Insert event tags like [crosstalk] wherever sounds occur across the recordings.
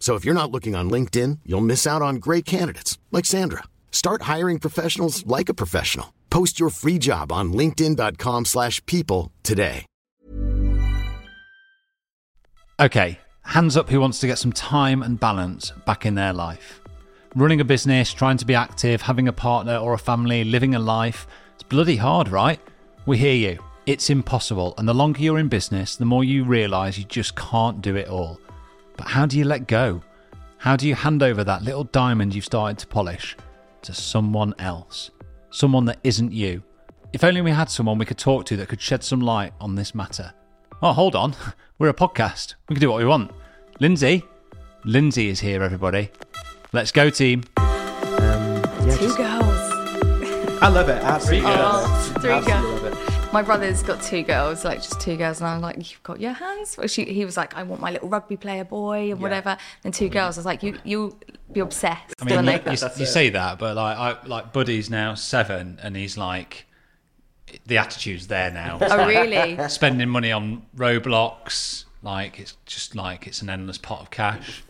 So if you're not looking on LinkedIn, you'll miss out on great candidates like Sandra. Start hiring professionals like a professional. Post your free job on linkedin.com/people today. Okay, hands up who wants to get some time and balance back in their life. Running a business, trying to be active, having a partner or a family, living a life, it's bloody hard, right? We hear you. It's impossible, and the longer you're in business, the more you realise you just can't do it all. But how do you let go? How do you hand over that little diamond you've started to polish to someone else? Someone that isn't you? If only we had someone we could talk to that could shed some light on this matter. Oh, hold on. [laughs] We're a podcast. We can do what we want. Lindsey. Lindsey is here, everybody. Let's go, team. Um, yeah, Two just- girls. I love it. Absolutely. Love it. three girls. My brother's got two girls, like just two girls, and I'm like, "You've got your hands." Well, she, he was like, "I want my little rugby player boy and whatever." And two girls, I was like, "You, you'll be obsessed." I mean, you, you, you say that, but like, I, like Buddy's now seven, and he's like, the attitude's there now. It's oh, like really? Spending money on Roblox, like it's just like it's an endless pot of cash.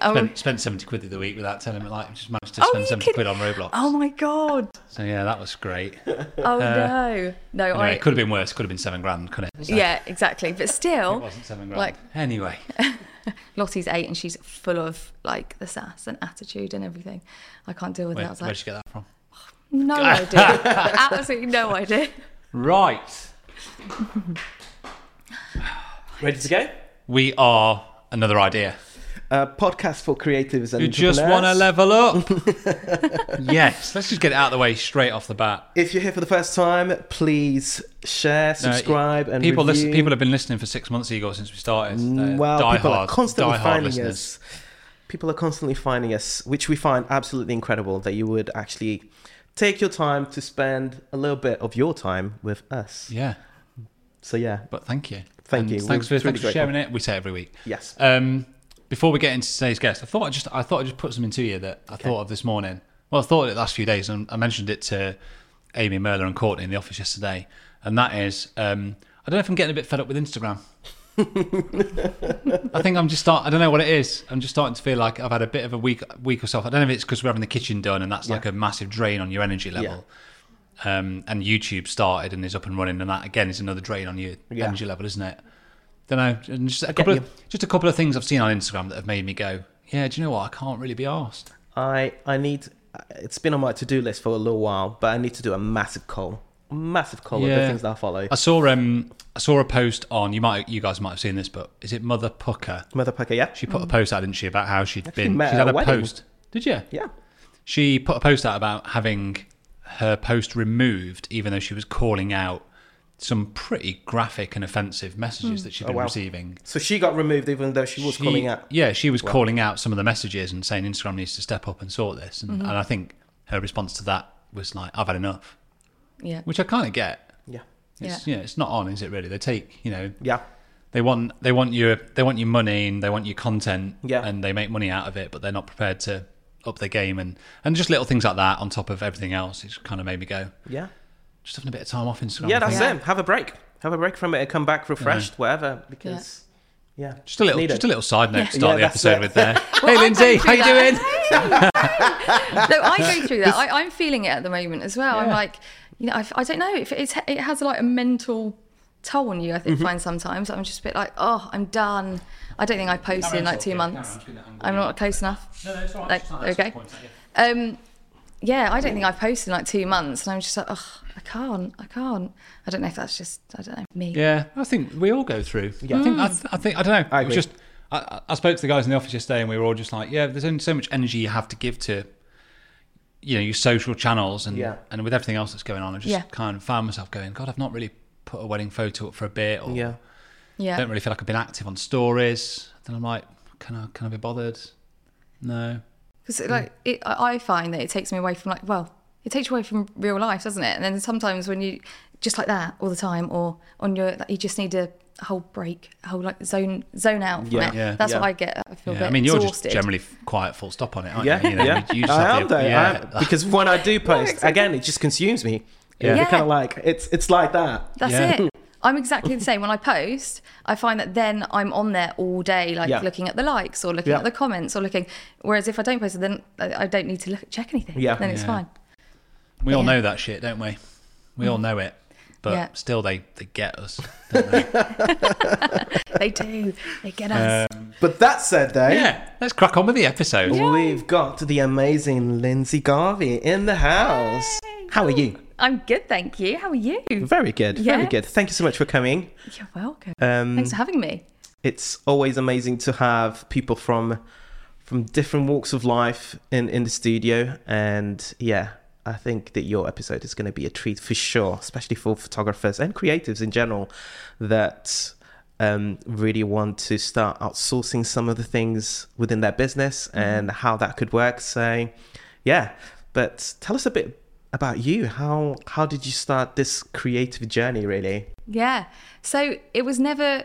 Oh, Spent, spent seventy quid the week without telling him. Like, just managed to Oh, spend seventy could- quid on Roblox. oh my god! So yeah, that was great. Oh no, uh, no, Anyway, I. it could have been worse. Could have been seven grand, couldn't it? So Yeah, exactly. But still, It wasn't seven grand. like anyway, [laughs] Lottie's eight, and she's full of like the sass and attitude and everything. I can't deal with where, it. Where'd like, you get that from? [sighs] no [laughs] idea, absolutely no idea. Right. [laughs] Ready to go? We are another idea. Uh, podcast for creatives and You just want to level up. [laughs] yes, let's just get it out of the way straight off the bat. If you're here for the first time, please share, No, subscribe, and people review. listen. People have been listening for six months, Igor, since we started. They're well, die people hard, are constantly finding listeners. us. People are constantly finding us, which we find absolutely incredible. That you would actually take your time to spend a little bit of your time with us. Yeah, So yeah, but thank you. Thank And you. Thanks for, thanks for sharing it. We say every week. yes. Um, before we get into today's guest, I thought I just I thought I'd just put something to you that I thought of this morning. Well, I thought it the last few days, and I mentioned it to Amy Merler and Courtney in the office yesterday. And that is, um, I don't know if I'm getting a bit fed up with Instagram. [laughs] I think I'm just start. I don't know what it is. I'm just starting to feel like I've had a bit of a week week or so. I don't know if it's because we're having the kitchen done, and that's like a massive drain on your energy level. Um, and YouTube started and is up and running, and that again is another drain on your Yeah. energy level, isn't it? Don't know. Just a couple of just a couple of things I've seen on Instagram that have made me go, yeah. Do you know what? I can't really be asked. I I need. It's been on my to do list for a little while, but I need to do a massive call, massive call of the things that I follow. I saw um I saw a post on you might you guys might have seen this, but is it Mother Pukka? Mother Pukka, yeah, She put a post out, didn't she, about how she'd been met she'd at had a a wedding. post. Did you? yeah. She put a post out about having her post removed, even though she was calling out some pretty graphic and offensive messages hmm. that she'd oh, been wow. receiving. So she got removed, even though she was She- calling out. Yeah, she was calling out some of the messages and saying Instagram needs to step up and sort this. And, mm-hmm. and I think her response to that was like, I've had enough, Yeah, which I kind of get. Yeah, It's, Yeah. yeah. it's not on, is it really? They take, you know, yeah, they want they want your they want your money and they want your content Yeah. and they make money out of it, but they're not prepared to up their game and and just little things like that on top of everything else. It's kind of made me go, yeah. Just having a bit of time off Instagram. Yeah, that's think. it. Have a break. Have a break from it and come back refreshed, whatever. Because yeah, Just a little, Need it. just a little side note to start Yeah, the episode it. with there. [laughs] Well, hey, I'm Lindsey, going how you doing? [laughs] no, I go [laughs] through that. I, I'm feeling it at the moment as well. I'm like, you know, I, I don't know if it's, it has like a mental toll on you. I Mm-hmm. think find sometimes I'm just a bit like, oh, I'm done. I don't think I posted in like two months. I'm not close enough. No, no, it's all right. Like, Just like- okay. point. Um, yeah, I don't think I've posted in like two months, and I'm just like, oh, I can't, I can't. I don't know if that's just, I don't know, me. Yeah, I think we all go through. Yeah. I think I, hmm. th- I think I don't know. I was agree. just I, I- I spoke to the guys in the office yesterday, and we were all just like, yeah, there's only so much energy you have to give to, you know, your social channels, and Yeah. and with everything else that's going on, I just Yeah. kind of found myself going, God, I've not really put a wedding photo up for a bit, or yeah. Yeah. I don't really feel like I've been active on stories. Then I'm like, can I can I be bothered? No. Because like it, I I find that it takes me away from like well, it takes you away from real life, doesn't it? And then sometimes when you just like that all the time, or on your you just need a whole break, a whole like zone zone out from Yeah. it. Yeah. That's Yeah. what I get. I feel a Yeah, bit I mean, you're exhausted. just generally quiet, full stop on it, aren't Yeah, you? you know, yeah. you just I am the- though. I yeah. am. because when I do [laughs] post, again, it just consumes me. Yeah. Yeah, Yeah. kind of like it's it's like that. That's Yeah. it. I'm exactly the same. When I post, I find that then I'm on there all day, like Yeah. looking at the likes or looking Yeah. at the comments or looking. Whereas if I don't post then I I don't need to look, check anything. Yeah. Then it's Yeah. fine. We all Yeah. know that shit, don't we? We all know it, but Yeah. still, they they get us. Don't they? [laughs] They do. They get us. But that said, though, yeah, let's crack on with the episode. we've got the amazing Lindsey Garvey in the house. How are you? I'm good, thank you. How are you? Very good. Very good. Thank you so much for coming. You're welcome. Um, Thanks for having me. it's always amazing to have people from from different walks of life in in the studio and yeah i think that your episode is going to be a treat for sure especially for photographers and creatives in general that um, really want to start outsourcing some of the things within their business and how that could work so yeah but tell us a bit about you how how did you start this creative journey really Yeah. So it was never,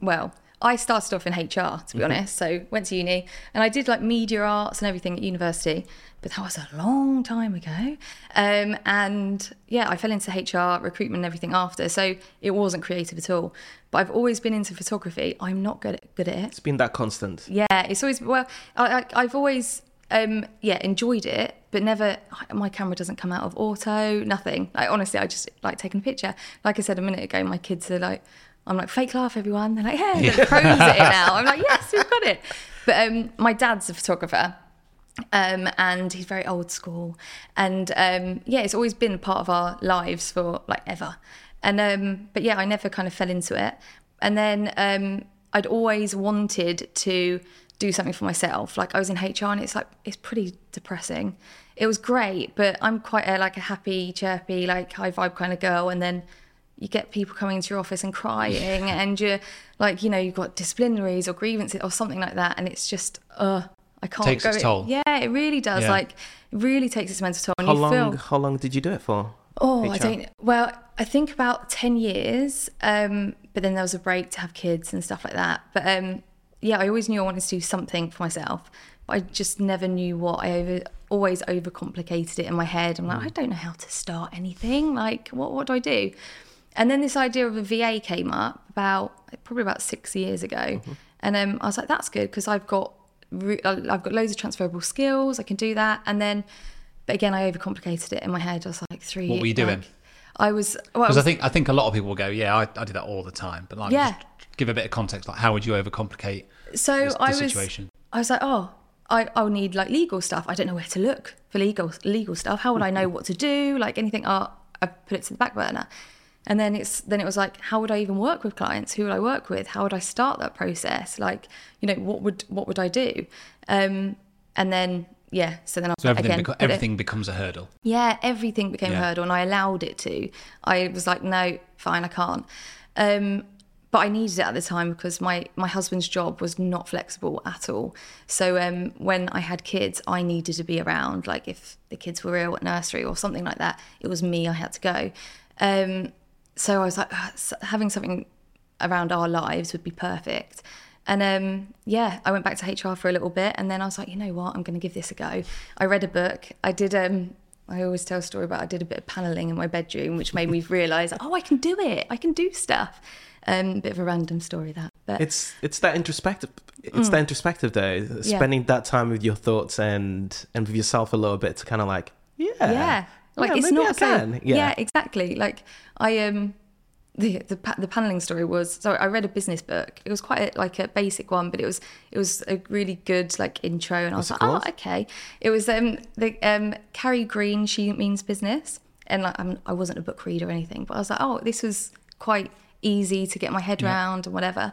well, I started off in HR, to be honest. So went to uni and I did like media arts and everything at university, but that was a long time ago. Um, and yeah, I fell into HR, recruitment and everything after. So it wasn't creative at all. But I've always been into photography. I'm not good at, good at it. it's been that constant Yeah, it's always well. I, I, I've always um, yeah enjoyed it, but never. My camera doesn't come out of auto. Nothing. Like honestly, I just like taking a picture. Like I said a minute ago, my kids are like, I'm like fake laugh, everyone. They're like, yeah, they're [laughs] pros at it now. I'm like, yes, we've got it. But um, my dad's a photographer. Um, and he's very old school, and um, yeah, it's always been part of our lives for like ever. And um, but yeah, I never kind of fell into it. And then um, I'd always wanted to do something for myself. Like I was in HR, and it's like it's pretty depressing. It was great, but I'm quite a like a happy, chirpy, like high vibe kind of girl. And then you get people coming into your office and crying, [laughs] and you're like, you know, you've got disciplinaries or grievances or something like that, and it's just, uh, I can't Takes go. its toll. Yeah, it really does. Yeah. Like, it really takes its mental toll. And how you long feel, how long did you do it for Oh, I HR? don't. Well, I think about ten years. Um, but then there was a break to have kids and stuff like that. But um, yeah, I always knew I wanted to do something for myself. But I just never knew what. I over, always overcomplicated it in my head. I'm like, Mm. I don't know how to start anything. Like, what what do I do? And then this idea of a VA came up about probably about six years ago, Mm-hmm. and um, I was like, that's good because I've got re- Uh, I've got loads of transferable skills. I can do that. And then, but again, I overcomplicated it in my head. I was like, three. What were you like, doing? I was. Well, I Because I think I think a lot of people will go, yeah, I, I do that all the time. But like, Yeah. just give a bit of context. Like, how would you overcomplicate so this- the I was. situation? I was like, oh, I I'll need like legal stuff. I don't know where to look for legal legal stuff. How would I mm-hmm. know what to do? Like anything? Oh, I put it to the back burner. And then it's then it was like, how would I even work with clients? Who would I work with? How would I start that process? Like, you know, what would what would I do? Um, and then yeah, so then I was So everything again, beco- put it- everything becomes a hurdle. Yeah, everything became Yeah. a hurdle, and I allowed it to. I was like, no, fine, I can't. Um, but I needed it at the time because my my husband's job was not flexible at all. So um, when I had kids, I needed to be around. Like if the kids were ill at nursery or something like that, it was me. I had to go. Um, so I was like, "Ah, having something around our lives would be perfect. And um, yeah, I went back to HR for a little bit, and then I was like, you know what, I'm going to give this a go. I read a book. I did um, I always tell a story about I did a bit of paneling in my bedroom, which made me realise, oh, I can do it. I can do stuff. Um, bit of a random story that, but It's it's that introspective. It's that introspective day, Spending that time with your thoughts and and with yourself a little bit to kind of like yeah yeah, like yeah, it's maybe not I so. can. Yeah. exactly. Like I um. The, the the paneling story was so I read a business book. It was quite a, like a basic one, but it was it was a really good like intro, and I was What's like, oh okay. It was um the um Carrie Green. She means business, and like I'm, I wasn't a book reader or anything, but I was like, oh, this was quite easy to get my head around and whatever.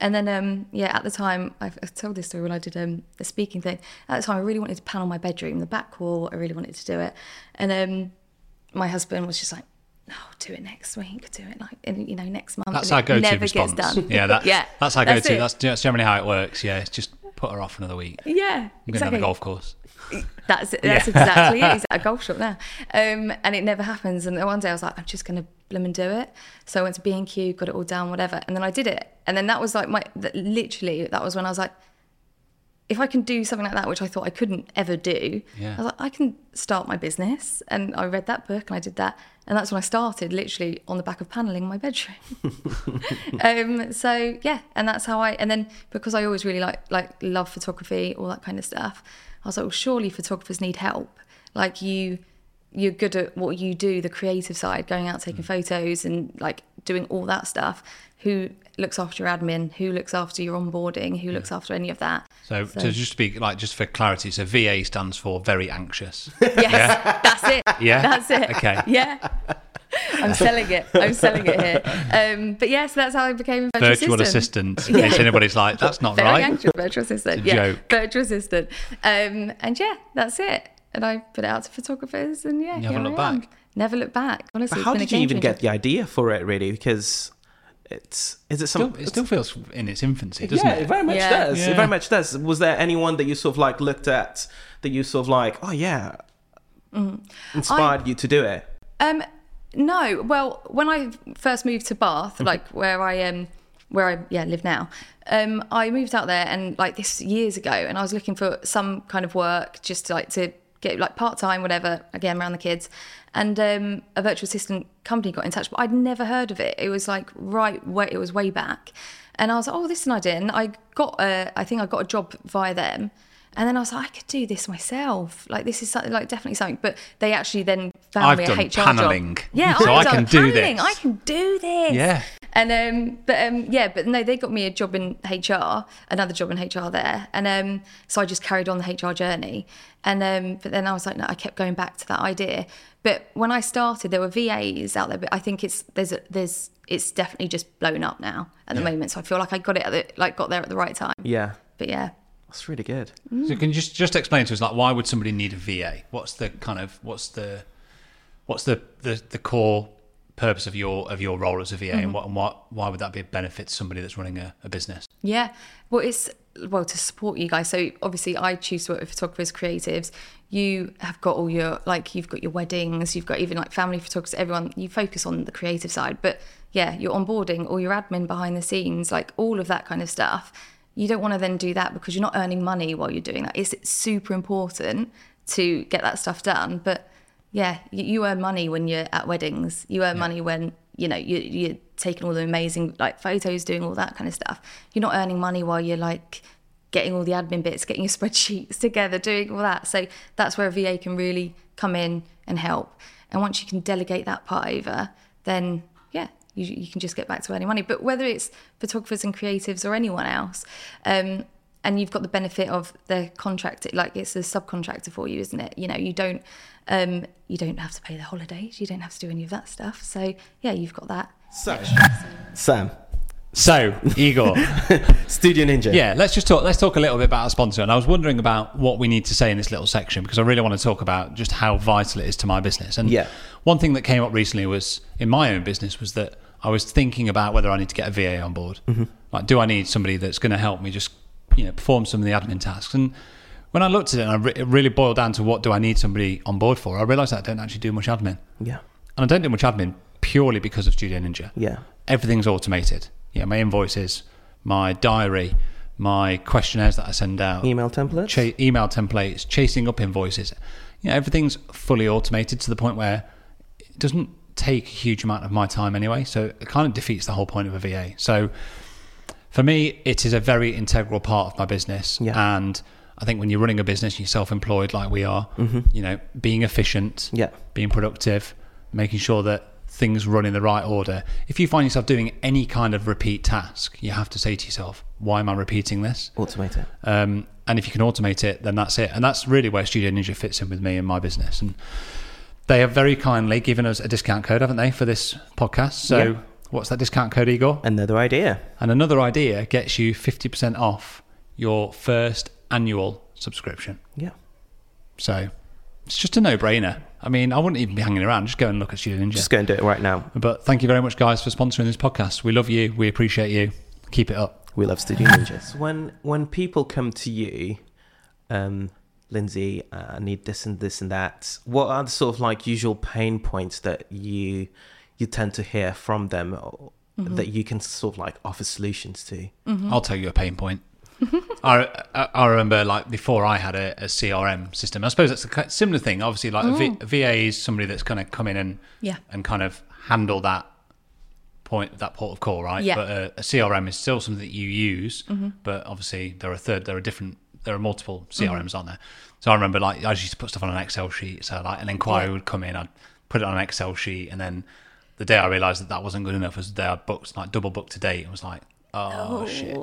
And then, um, yeah, at the time, I've, I've told this story when I did um, a speaking thing. At the time, I really wanted to panel my bedroom, the back wall. I really wanted to do it. And um, my husband was just like, "No, do it next week. Do it like, in, you know, next month." That's our go-to never response. Gets done. [laughs] Yeah, that, yeah, that's our go-to. That's, that's generally how it works. Yeah, it's just put her off another week. yeah, You're going to have a golf course. That's that's exactly it. [laughs] He's at a golf shop now, um, and it never happens. And then one day I was like, I'm just gonna blim and do it. So I went to B and Q, got it all down, whatever, and then I did it. And then that was like my that, literally that was when I was like, if I can do something like that, which I thought I couldn't ever do, Yeah. I was like, I can start my business. And I read that book and I did that, and that's when I started, literally on the back of paneling my bedroom. [laughs] um, so yeah, and that's how I. And then because I always really like like love photography, all that kind of stuff, I was like, well, surely photographers need help. Like you, you're good at what you do, the creative side, going out taking mm. photos and like doing all that stuff. Who looks after your admin? Who looks after your onboarding? Who looks after any of that? So, to just be like, just for clarity, so VA stands for very anxious. Yes, that's it. Yeah? that's it. Okay. Yeah. [laughs] I'm selling it. I'm selling it here. [laughs] Um, but yes, that's how I became a virtual, Virtual assistant. In case anybody's like, that's not Very right. anxious virtual assistant. Yeah, joke. virtual assistant. Um, and yeah, that's it. And I put it out to photographers, and yeah, You here I am. back? Never look back. Honestly, But it's how did you even changer. get the idea for it really because it's is it Still, something it still feels in its infancy, doesn't yeah, it? it very much Yeah. does. Yeah. It very much does. Was there anyone that you sort of like looked at that you sort of like, oh yeah, inspired you to do it? Um, no. Well, when I first moved to Bath, Mm-hmm. like where I um, where I yeah live now, um, I moved out there and like this years ago, and I was looking for some kind of work just to, like to get like part time, whatever. Again, around the kids, and um, a virtual assistant company got in touch, but I'd never heard of it. It was like right way it was way back, and I was like, oh, this is an idea, and I got a, I think I got a job via them. And then I was like, I could do this myself. Like this is something, like definitely something. But they actually then found I've me a done HR panelling, job. Yeah, so I've I done can do paneling. this. I can do this. Yeah. And um, but um, yeah, but no, they got me a job in HR, another job in HR there, and um, so I just carried on the HR journey. And um, but then I was like, no, I kept going back to that idea. But when I started, there were VAs out there, but I think it's there's a, there's it's definitely just blown up now at the moment. So I feel like I got it at the, like got there at the right time. Yeah, But yeah, that's really good. So can you just just explain to us like why would somebody need a VA? What's the kind of what's the what's the the, the core purpose of your of your role as a VA, Mm-hmm. and what and what why would that be a benefit to somebody that's running a, a business? Yeah. Well, it's well to support you guys. So obviously, I choose to work with photographers, creatives. You have got all your like you've got your weddings, you've got even like family photographers. Everyone you focus on the creative side, but yeah, your onboarding, all your admin behind the scenes, like all of that kind of stuff. You don't want to then do that because you're not earning money while you're doing that. It's super important to get that stuff done, but yeah, you, you earn money when you're at weddings. You earn money when you know you, you're taking all the amazing like photos, doing all that kind of stuff. You're not earning money while you're like getting all the admin bits, getting your [laughs] spreadsheets together, doing all that. So that's where a VA can really come in and help. And once you can delegate that part over, then yeah, you, you can just get back to earning money. But whether it's photographers and creatives or anyone else, um, and you've got the benefit of the contract, like it's a subcontractor for you, isn't it? You know, you don't um, you don't have to pay the holidays, you don't have to do any of that stuff. So yeah, you've got that. So, Sam, So Igor, [laughs] Studio Ninja. yeah, let's just talk. Let's talk a little bit about our sponsor. And I was wondering about what we need to say in this little section because I really want to talk about just how vital it is to my business. And Yeah. One thing that came up recently was in my own business was that I was thinking about whether I need to get a VA on board. Mm-hmm. Like, do I need somebody that's going to help me just you know perform some of the admin tasks? And when I looked at it, and I re- it really boiled down to what do I need somebody on board for? I realised that I don't actually do much admin, yeah, and I don't do much admin purely because of Studio Ninja yeah. everything's automated. Yeah, my invoices, my diary, my questionnaires that I send out, Email templates. cha- email templates, chasing up invoices. you know, everything's fully automated to the point where doesn't take a huge amount of my time anyway. So it kind of defeats the whole point of a VA. So for me, it is a very integral part of my business. Yeah. And I think when you're running a business, you're self-employed like we are. You know, being efficient, Mm-hmm. Yeah. being productive, making sure that things run in the right order. If you find yourself doing any kind of repeat task, you have to say to yourself, "Why am I repeating this?" Automate it. Um, and if you can automate it, then that's it. And that's really where Studio Ninja fits in with me and my business. And they have very kindly given us a discount code, haven't they, for this podcast? So Yeah. what's that discount code, Igor? Another idea. And another idea gets you 50% off your first annual subscription. Yeah. So it's just a no brainer. I mean, I wouldn't even be hanging around. Just go and look at Studio Ninja. Just go and do it right now. But thank you very much, guys, for sponsoring this podcast. We love you. We appreciate you. Keep it up. We love Studio Ninjas. when when people come to you, um, Lindsey, uh, I need this and this and that. What are the sort of like usual pain points that you you tend to hear from them or mm-hmm. that you can sort of like offer solutions to? Mm-hmm. I'll tell you a pain point. [laughs] I, I I remember like before I had a, a CRM system. I suppose that's a similar thing. Obviously, like a, mm. v, a VA is somebody that's going to come in and Yeah. and kind of handle that point, that port of call, right? Yeah. But uh, a, a CRM is still something that you use. Mm-hmm. But obviously, there are third, there are different, there are multiple mm-hmm. CRMs on there. So I remember like I used to put stuff on an Excel sheet. So like an inquiry Yeah. would come in, I'd put it on an Excel sheet, and then the day I realised that that wasn't good enough was the day I booked like double booked to date. It was like, oh, shit.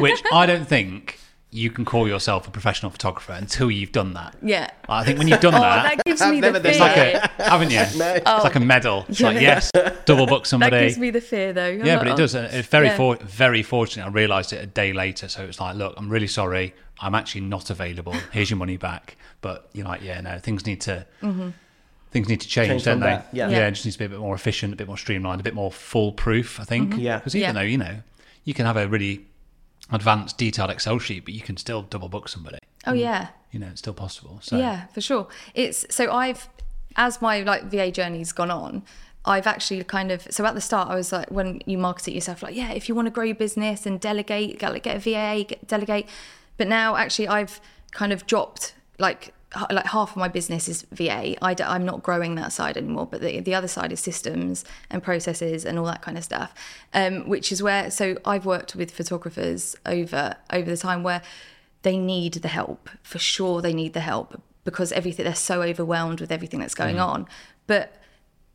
Which I don't think you can call yourself a professional photographer until you've done that. Yeah. I think when you've done Oh, that, that gives me the fear. like a, haven't you? [laughs] It's like a medal. It's like yes, double book somebody. that gives me the fear, though. I'm yeah, like, but it oh. does. It's very, Yeah. for, very fortunate. I realised it a day later, so it's like, look, I'm really sorry. I'm actually not available. Here's your money back. But you're like, yeah, no, things need to. Mm-hmm. Things need to change, Change don't they? that, yeah. yeah, Yeah. it just needs to be a bit more efficient, a bit more streamlined, a bit more foolproof. I think. Mm-hmm. Yeah. Because even Yeah. though you know you can have a really advanced, detailed Excel sheet, but you can still double book somebody. Oh, mm. yeah. You know, it's still possible. So Yeah, for sure. It's so I've as my like VA journey's gone on, I've actually kind of so at the start I was like when you market it yourself like yeah if you want to grow your business and delegate get, like, get a VA get, delegate, but now actually I've kind of dropped like like half of my business is VA. I d- I'm not growing that side anymore, but the, the other side is systems and processes and all that kind of stuff, um, which is where so I've worked with photographers over over the time where they need the help for sure they need the help because everything they're so overwhelmed with everything that's going on but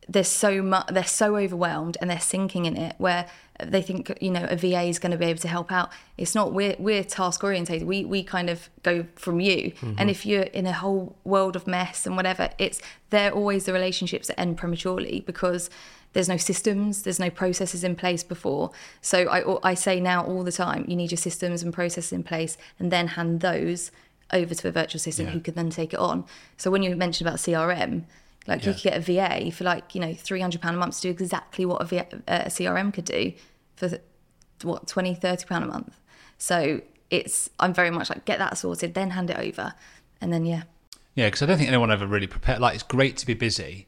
there's so much they're so overwhelmed and they're sinking in it where they think you know a VA is going to be able to help out. It's not we're we're task orientated. We we kind of go from you. Mm-hmm. And if you're in a whole world of mess and whatever it's they're always the relationships that end prematurely because there's no systems there's no processes in place before. So i i say now all the time you need your systems and processes in place and then hand those over to a virtual assistant Yeah. who can then take it on. So when you mentioned about crm like you could get a VA for like you know three hundred pound a month to do exactly what a, VA, a CRM could do for what 20 30 pound a month. So it's I'm very much like get that sorted, then hand it over, and then yeah, Yeah, because I don't think anyone ever really prepared. Like, it's great to be busy,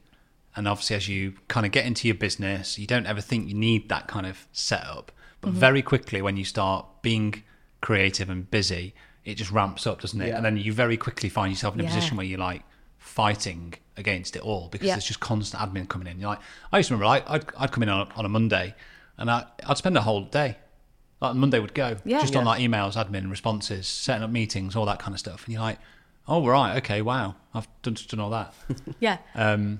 and obviously, as you kind of get into your business, you don't ever think you need that kind of setup. But mm-hmm. very quickly, when you start being creative and busy, it just ramps up, doesn't it? Yeah. And then you very quickly find yourself in a Yeah. position where you're like fighting against it all because Yeah. there's just constant admin coming in. You're like, I used to remember, like, I'd, I'd come in on on a Monday, and I, I'd spend a whole day. Like Monday would go Yeah. just on like emails, admin, responses, setting up meetings, all that kind of stuff, and you're like, oh right, okay, wow, I've done, done all that. [laughs] yeah, Um,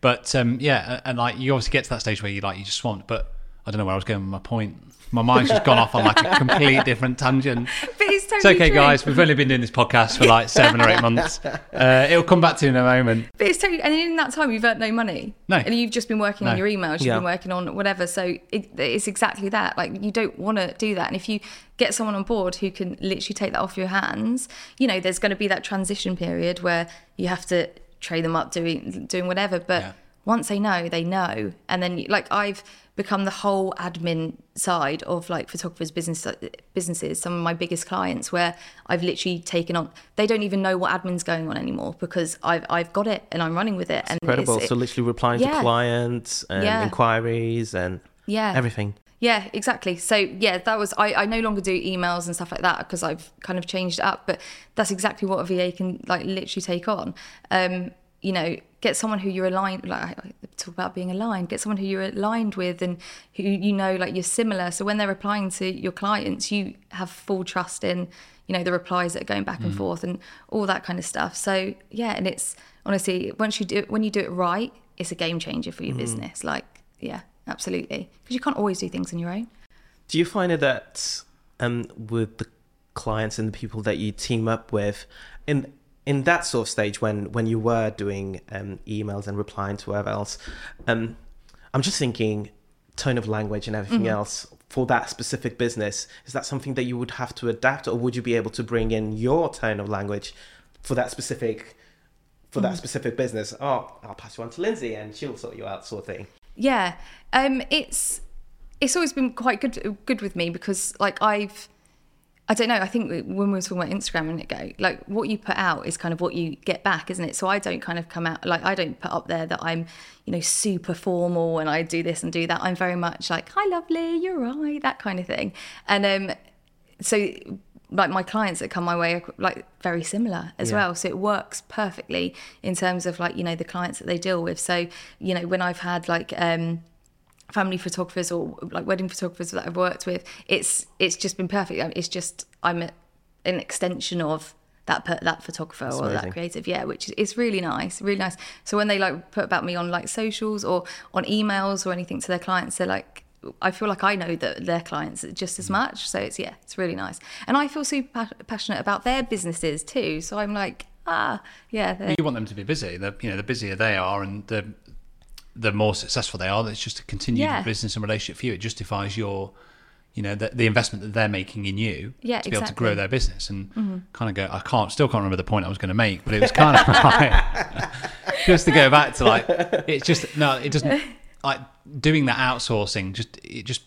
but um, yeah, and, and like you obviously get to that stage where you like you just swamped. But I don't know where I was going with my point. My mind's just gone off on like a complete different tangent. [laughs] but it's It's okay, true. guys. We've only been doing this podcast for like seven or eight months. Uh, it'll come back to you in a moment. But it's totally, and in that time you've earned no money. No. And you've just been working on your emails, you've Yeah. been working on whatever. So it, it's exactly that. Like you don't want to do that. And if you get someone on board who can literally take that off your hands, you know, there's going to be that transition period where you have to train them up doing doing whatever. But Yeah. once they know, they know. And then like I've become the whole admin side of like photographers business businesses some of my biggest clients where I've literally taken on they don't even know what admin's going on anymore because I've I've got it and I'm running with it and Incredible. it's- so literally replying to clients and Yeah. inquiries and Yeah. everything. Yeah, exactly. So yeah, that was I, I no longer do emails and stuff like that because I've kind of changed it up. But that's exactly what a VA can like literally take on. Um, you know, get someone who you're aligned like I talk about being aligned. Get someone who you're aligned with and who you know like you're similar. So when they're replying to your clients, you have full trust in you know the replies that are going back and forth and all that kind of stuff. So yeah, and it's honestly once you do it, when you do it right, it's a game changer for your business. Like yeah, absolutely, because you can't always do things on your own. Do you find it that um, with the clients and the people that you team up with, in in that sort of stage when when you were doing um, emails and replying to whoever else, um, I'm just thinking tone of language and everything else for that specific business. Is that something that you would have to adapt, or would you be able to bring in your tone of language for that specific for that specific business? Oh, I'll pass you on to Lindsey and she'll sort you out, sort of thing. Yeah, um, it's it's always been quite good good with me because like I've I don't know. I think when we were talking about Instagram a minute ago, like what you put out is kind of what you get back, isn't it? So I don't kind of come out like I don't put up there that I'm, you know, super formal and I do this and do that. I'm very much like, "Hi, lovely, you're right," that kind of thing. And um, so like my clients that come my way are like very similar as Yeah. well so it works perfectly in terms of like you know the clients that they deal with so you know when i've had like um family photographers or like wedding photographers that I've worked with, it's it's just been perfect. It's just I'm a, an extension of that per, that photographer or amazing. that creative, yeah, which is really nice, really nice. So when they like put about me on like socials or on emails or anything to their clients, they're like. I feel like I know that their clients just as much, so it's yeah, it's really nice, and I feel super pa- passionate about their businesses too. So I'm like, ah, yeah, You want them to be busy. The you know the busier they are, and the the more successful they are. It's just a continued Yeah. business and relationship for you. It justifies your, you know, the, the investment that they're making in you Yeah, to be able to grow their business and kind of go. I can't still can't remember the point I was going to make, but it was kind of [laughs] like just to go back to like it's just no, it doesn't like doing that outsourcing. Just it just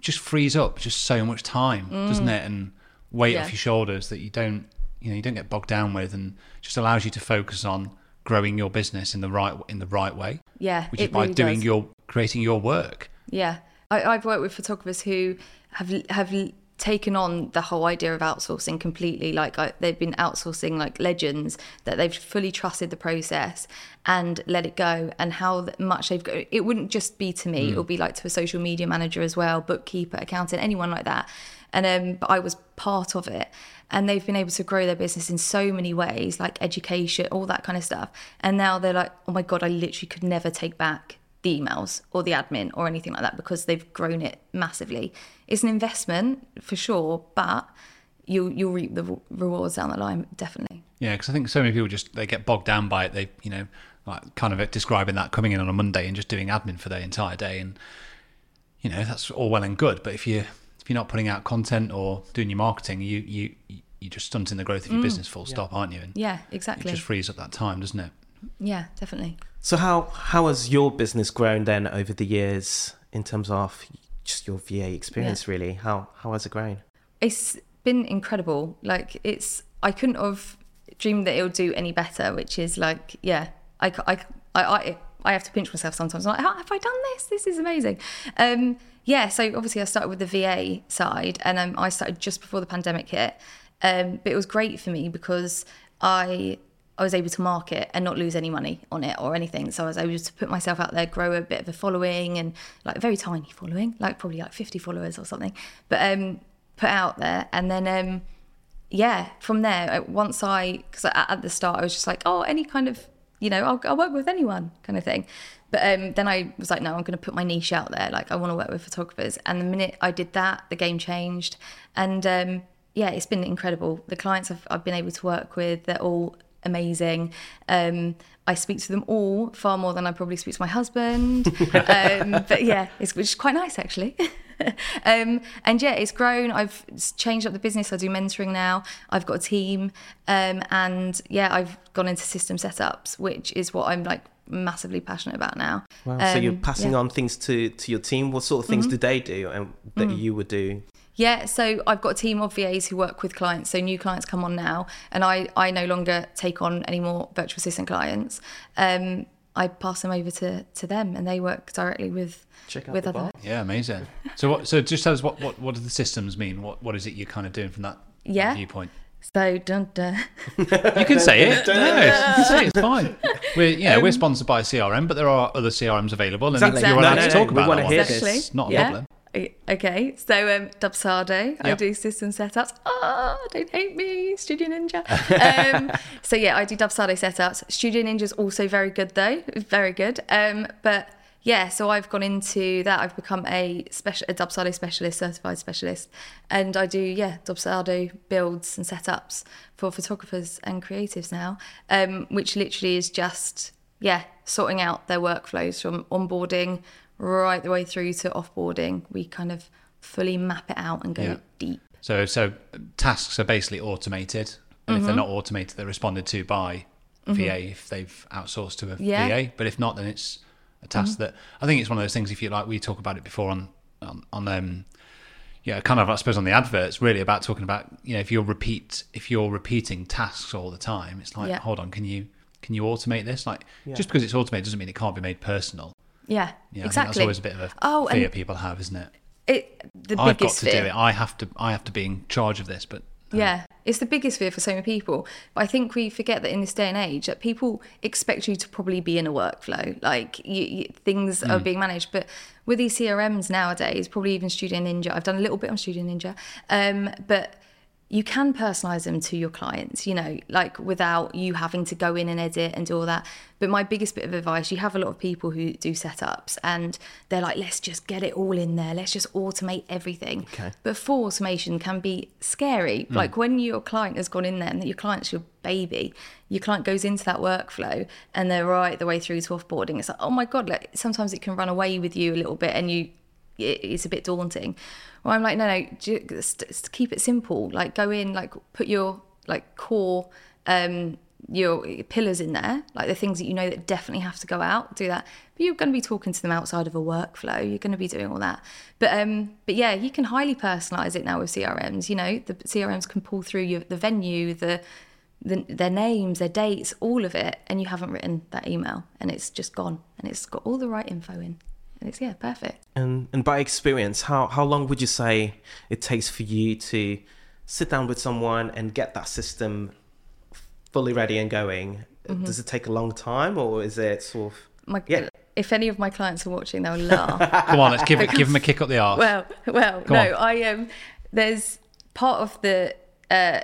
just frees up just so much time, doesn't it? And weight Mm. Yeah. off your shoulders that you don't you know you don't get bogged down with, and just allows you to focus on growing your business in the right in the right way. Yeah, which is by really doing does. your creating your work. Yeah, I, I've worked with photographers who have have taken on the whole idea of outsourcing completely. Like I, they've been outsourcing like legends that they've fully trusted the process and let it go, and how much they've. Go- it wouldn't just be to me; hmm. it would be like to a social media manager as well, bookkeeper, accountant, anyone like that. And um, but I was part of it, and they've been able to grow their business in so many ways, like education, all that kind of stuff. And now they're like, oh my god, I literally could never take back the emails or the admin or anything like that because they've grown it massively. It's an investment for sure, but you you'll reap the rewards down the line definitely. Yeah, because I think so many people just they get bogged down by it. They you know like kind of describing that coming in on a Monday and just doing admin for the entire day, and you know that's all well and good. But if you if you're not putting out content or doing your marketing, you you you're just stunting the growth of your business. Full stop, aren't you? And Mm. Yeah, it exactly. just frees up that time, doesn't it? yeah, definitely. So how how has your business grown then over the years in terms of just your VA experience? Really, how how has it grown? It's been incredible. Like it's I couldn't have dreamed that it would do any better. Which is like yeah, I I I I have to pinch myself sometimes. I'm like, how have I done this? This is amazing. Um, yeah. So obviously I started with the VA side, and um, I started just before the pandemic hit. Um, but it was great for me because I I was able to market and not lose any money on it or anything. So I was able to put myself out there, grow a bit of a following and like a very tiny following, like probably like 50 followers or something. But um, put out there and then um, yeah, from there, uh, once I, because at the start I was just like, oh, any kind of, you know, I'll, I'll work with anyone kind of thing. But um, then I was like, no, I'm going to put my niche out there. Like, I want to work with photographers. And the minute I did that, the game changed. And um, yeah, it's been incredible. The clients I've, I've been able to work with, they're all amazing. Um, I speak to them all far more than I probably speak to my husband. [laughs] um, but yeah, it's which is quite nice actually. [laughs] um, and yeah, it's grown. I've changed up the business. I do mentoring now. I've got a team, um, and yeah, I've gone into system setups, which is what I'm like massively passionate about now. Wow. so you're Um, passing yeah. Mm-hmm. on things to to your team. What sort of things do they do and that Mm. you would do? Yeah, so I've got a team of VAs who work with clients. So new clients come on now, and I I no longer take on any more virtual assistant clients. Um, I pass them over to to them, and they work directly with Check out with other. bar. Yeah, amazing. So what? So just tell us what what what do the systems mean? What what is it you're kind of doing from that Yeah. viewpoint? So dun dun. [laughs] You can say it. no, you can say it, it's fine. We're yeah, Um, we're sponsored by CRM, but there are other CRMs available, and Exactly. you're allowed No, to talk no, we about wanna that hear one. this. It's not a Yeah. problem. Okay, so um, Dubsado, I do system setups. Oh, don't hate me, Studio Ninja. um, [laughs] so yeah, I do Dubsado setups. Studio Ninja is also very good though, very good. Um, but yeah, so I've gone into that. I've become a special, a Dubsado specialist, certified specialist, and I do yeah Dubsado builds and setups for photographers and creatives now, um, which literally is just yeah sorting out their workflows from onboarding right the way through to offboarding. We kind of fully map it out and go Yeah. deep. So so tasks are basically automated, and Mm-hmm. if they're not automated, they're responded to by VA if they've outsourced to a Yeah. Mm-hmm. VA. But if not, then it's a task that I think it's one of those things. If you like, we talk about it before on on, on um yeah, kind of I suppose on the adverts, really about talking about you know if you're repeat if you're repeating tasks all the time, it's like Yeah. hold on, can you can you automate this? Like just because it's automated doesn't mean it can't be made personal. Yeah, Yeah, exactly. that's always a bit of a oh, fear people have, isn't it? it the I've got to fear. do it. I have to. I have to be in charge of this. But Yeah, it's the biggest fear for so many people. But I think we forget that in this day and age, that people expect you to probably be in a workflow, like you, you, things are being managed. But with these CRMs nowadays, probably even Studio Ninja, I've done a little bit on Studio Ninja, um, but you can personalize them to your clients, you know, like without you having to go in and edit and do all that. But my biggest bit of advice, you have a lot of people who do setups and they're like, let's just get it all in there. Let's just automate everything. Okay. But full automation can be scary. Mm. Like when your client has gone in there and your client's your baby, your client goes into that workflow and they're right the way through to offboarding. It's like, oh my God, like sometimes it can run away with you a little bit and you it's a bit daunting. Well, I'm like, no, no, just, keep it simple. Like go in, like put your like core, um, your pillars in there, like the things that you know that definitely have to go out. Do that, but you're going to be talking to them outside of a workflow. You're going to be doing all that. But um, but yeah, you can highly personalize it now with CRMs. You know, the CRMs can pull through your the venue, the the, their names, their dates, all of it, and you haven't written that email, and it's just gone, and it's got all the right info in, and it's yeah, perfect. And and by experience, how how long would you say it takes for you to sit down with someone and get that system fully ready and going? Mm-hmm. Does it take a long time, or is it sort of My, Yeah. If any of my clients are watching, they'll laugh. [laughs] come on, let's give give them a kick up the arse. well, well, Go no, on. I um, there's part of the uh,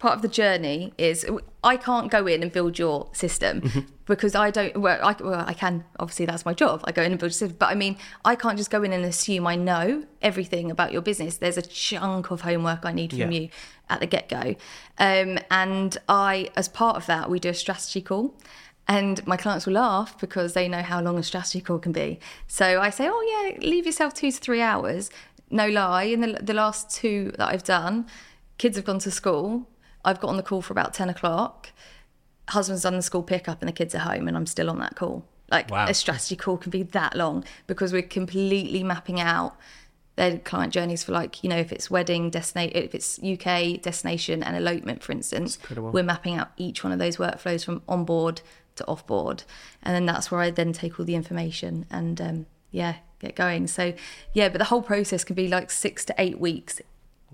part of the journey is I can't go in and build your system Mm-hmm. because I don't. Well, I well, I can obviously that's my job. I go in and build a system, but I mean, I can't just go in and assume I know everything about your business. There's a chunk of homework I need from Yeah. you at the get go, um, and I, as part of that, we do a strategy call. And my clients will laugh because they know how long a strategy call can be. So I say, oh, yeah, leave yourself two to three hours. No lie, in the, the last two that I've done, kids have gone to school. I've got on the call for about 10 o'clock. Husband's done the school pickup and the kids are home, and I'm still on that call. Like Wow. a strategy call can be that long because we're completely mapping out their client journeys for like you know if it's wedding destination if it's uk destination and elopement for instance we're mapping out each one of those workflows from onboard to offboard and then that's where i then take all the information and um, yeah get going so yeah but the whole process can be like six to eight weeks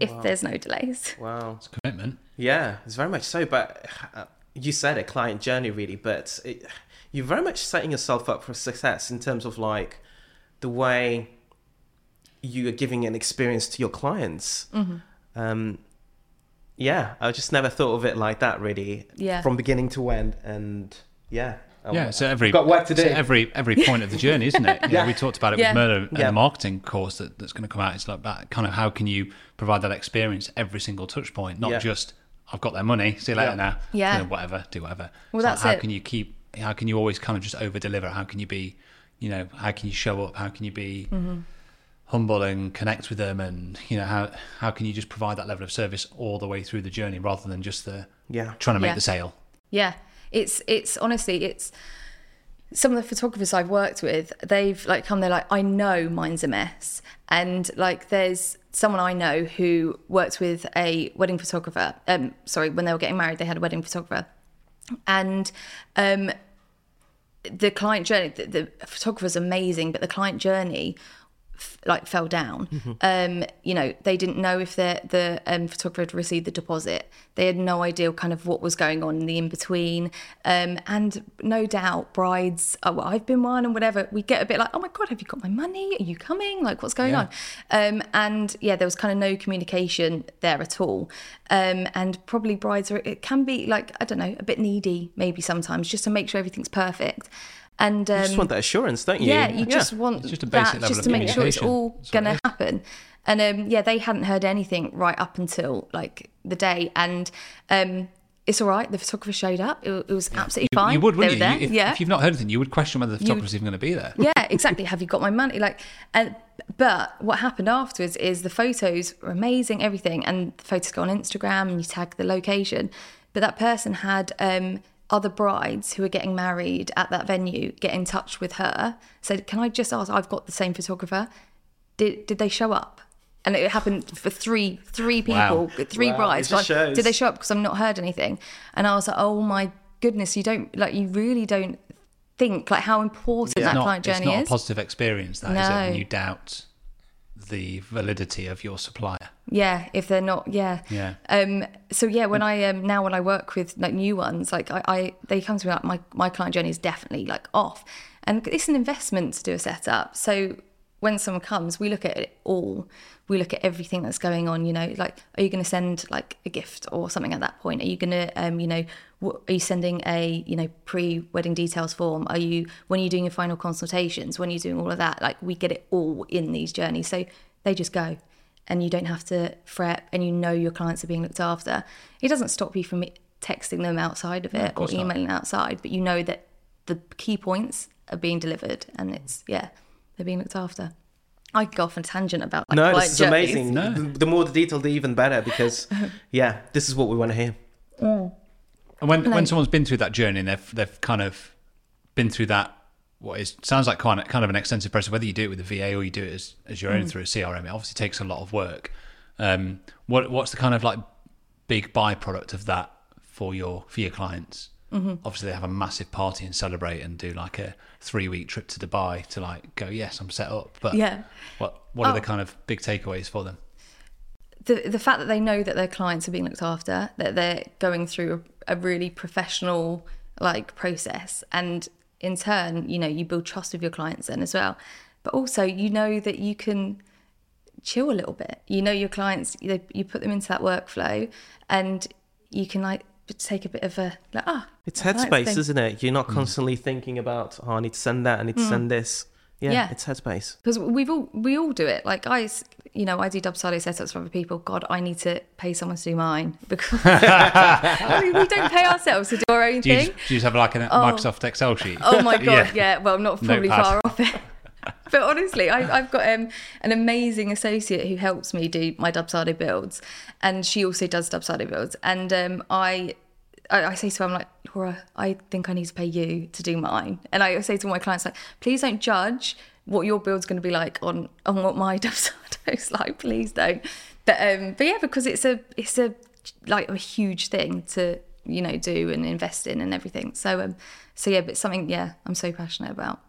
if there's no delays [laughs] wow? It's commitment. Yeah, it's very much so. But uh, you said a client journey, really. But it, you're very much setting yourself up for success in terms of like the way you are giving an experience to your clients. Mm-hmm. Um, yeah, I just never thought of it like that, really. Yeah. From beginning to end, and yeah. I- Yeah, so every I've got work to do. so every every point of the journey, isn't it? [laughs] You know, Yeah. we talked about it Yeah. with Murder and Yeah. the marketing course that, that's going to come out. It's like that kind of how can you provide that experience every single touch point, not Yeah. just I've got their money, see you later Yeah. now, Yeah. you know, whatever, do whatever. Well, It's like, how it. can you keep? How can you always kind of just over deliver? How can you be, you know, how can you show up? How can you be Mm-hmm. humble and connect with them? And you know, how how can you just provide that level of service all the way through the journey rather than just the Yeah. trying to make Yeah. the sale? Yeah, it's it's honestly it's some of the photographers I've worked with. They've like come. They're like, I know mine's a mess, and like there's someone I know who worked with a wedding photographer. Um, sorry, when they were getting married, they had a wedding photographer, and um, the client journey. The, the photographer's amazing, but the client journey f- like fell down. Mm-hmm. Um, you know, they didn't know if the the um, photographer had received the deposit. They had no idea kind of what was going on in the in between. Um, and no doubt, brides, oh, well, I've been one and whatever. We get a bit like, oh my god, have you got my money? Are you coming? Like, what's going on? Um, and yeah, there was kind of no communication there at all. Um, and probably brides are it can be like I don't know a bit needy maybe sometimes just to make sure everything's perfect. And um, You just want that assurance, don't you? yeah, you just want It's just a basic that level just of to make sure it's all That's going to is. happen. And um, yeah, they hadn't heard anything right up until like the day, and um, it's all right. The photographer showed up. It, it was absolutely You, fine. you would, they wouldn't were you? there. If, yeah, if you've not heard anything, you would question whether the photographer's even going to be there. yeah, [laughs] exactly. Have you got my money? Like, and but what happened afterwards is the photos were amazing, everything, and the photos go on Instagram and you tag the location. But that person had um, other brides who were getting married at that venue get in touch with her, said, "Can I just ask? I've got the same photographer. Did did they show up?" And it happened for three three people, Wow. three Wow, brides. Like. Did they show up? Because I've not heard anything. And I was like, "Oh my goodness, you don't like you really don't." Think like how important It's that not, client it's journey not is. a positive experience, that is it? When No. you doubt the validity of your supplier. Yeah, if they're not, yeah. Yeah. Um. So yeah, when I um now when I work with like new ones, like I, I they come to me like my my client journey is definitely like off, and it's an investment to do a setup. So when someone comes, we look at it all. We look at everything that's going on. You know, like are you going to send like a gift or something at that point? Are you going to um you know what, are you sending a you know pre-wedding details form? Are you when are you doing your final consultations? When you're you doing all of that? Like we get it all in these journeys. So they just go and you don't have to fret and you know your clients are being looked after. It doesn't stop you from texting them outside of it or course not. emailing outside, but you know that the key points are being delivered and it's, yeah, they're being looked after. I could go off on a tangent about like No, client this is journeys. amazing. No. The, the more the detail, the even better because, [laughs] yeah, this is what we want to hear. And when when someone's been through that journey and they've they've kind of been through that what is sounds like kind of kind of an extensive process, whether you do it with a VA or you do it as, as your own through a CRM, it obviously takes a lot of work. Um, what what's the kind of like big byproduct of that for your for your clients? Mm-hmm. Obviously, they have a massive party and celebrate and do like a three week trip to Dubai to like go. Yes, I'm set up. But Yeah. what what are the Oh. kind of big takeaways for them? the the fact that they know that their clients are being looked after, that they're going through a, a really professional like process, and in turn, you know, you build trust with your clients then as well. But also, you know that you can chill a little bit. You know your clients, you, you put them into that workflow, and you can like take a bit of a like ah. It's I like headspace, isn't it? You're not constantly thinking about, oh, I need to send that, I need to send this. Yeah, Mm. Yeah. it's headspace. because we've all we all do it. Like I, s- you know, I do Dubsado setups for other people. God, I need to pay someone to do mine [laughs] because [laughs] I mean, we don't pay ourselves to do our own Do you, thing. just, do you just have like a Microsoft Excel sheet? Oh my [laughs] god, Yeah. yeah. Well, not probably Notepad. far off it. [laughs] But honestly, I, I've got um, an amazing associate who helps me do my Dubsado builds, and she also does Dubsado builds. And um, I, I, I say to her, I'm like, Laura, I think I need to pay you to do mine. And I say to my clients, like, please don't judge what your build's going to be like on on what my [laughs] Dubsado's like. Please don't. But um, but yeah, because it's a it's a like a huge thing to you know do and invest in and everything. So um, so yeah, but something yeah, I'm so passionate about.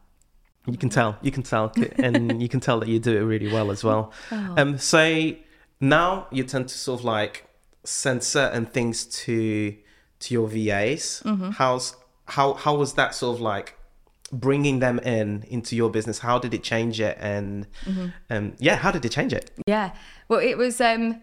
You can tell, you can tell, [laughs] and you can tell that you do it really well as well. Oh. Um, so now you tend to sort of like send certain things to to your VAs. Mm-hmm. How's how how was that sort of like bringing them in into your business? How did it change it? And Mm-hmm. um, yeah, how did it change it? Yeah. Well, it was um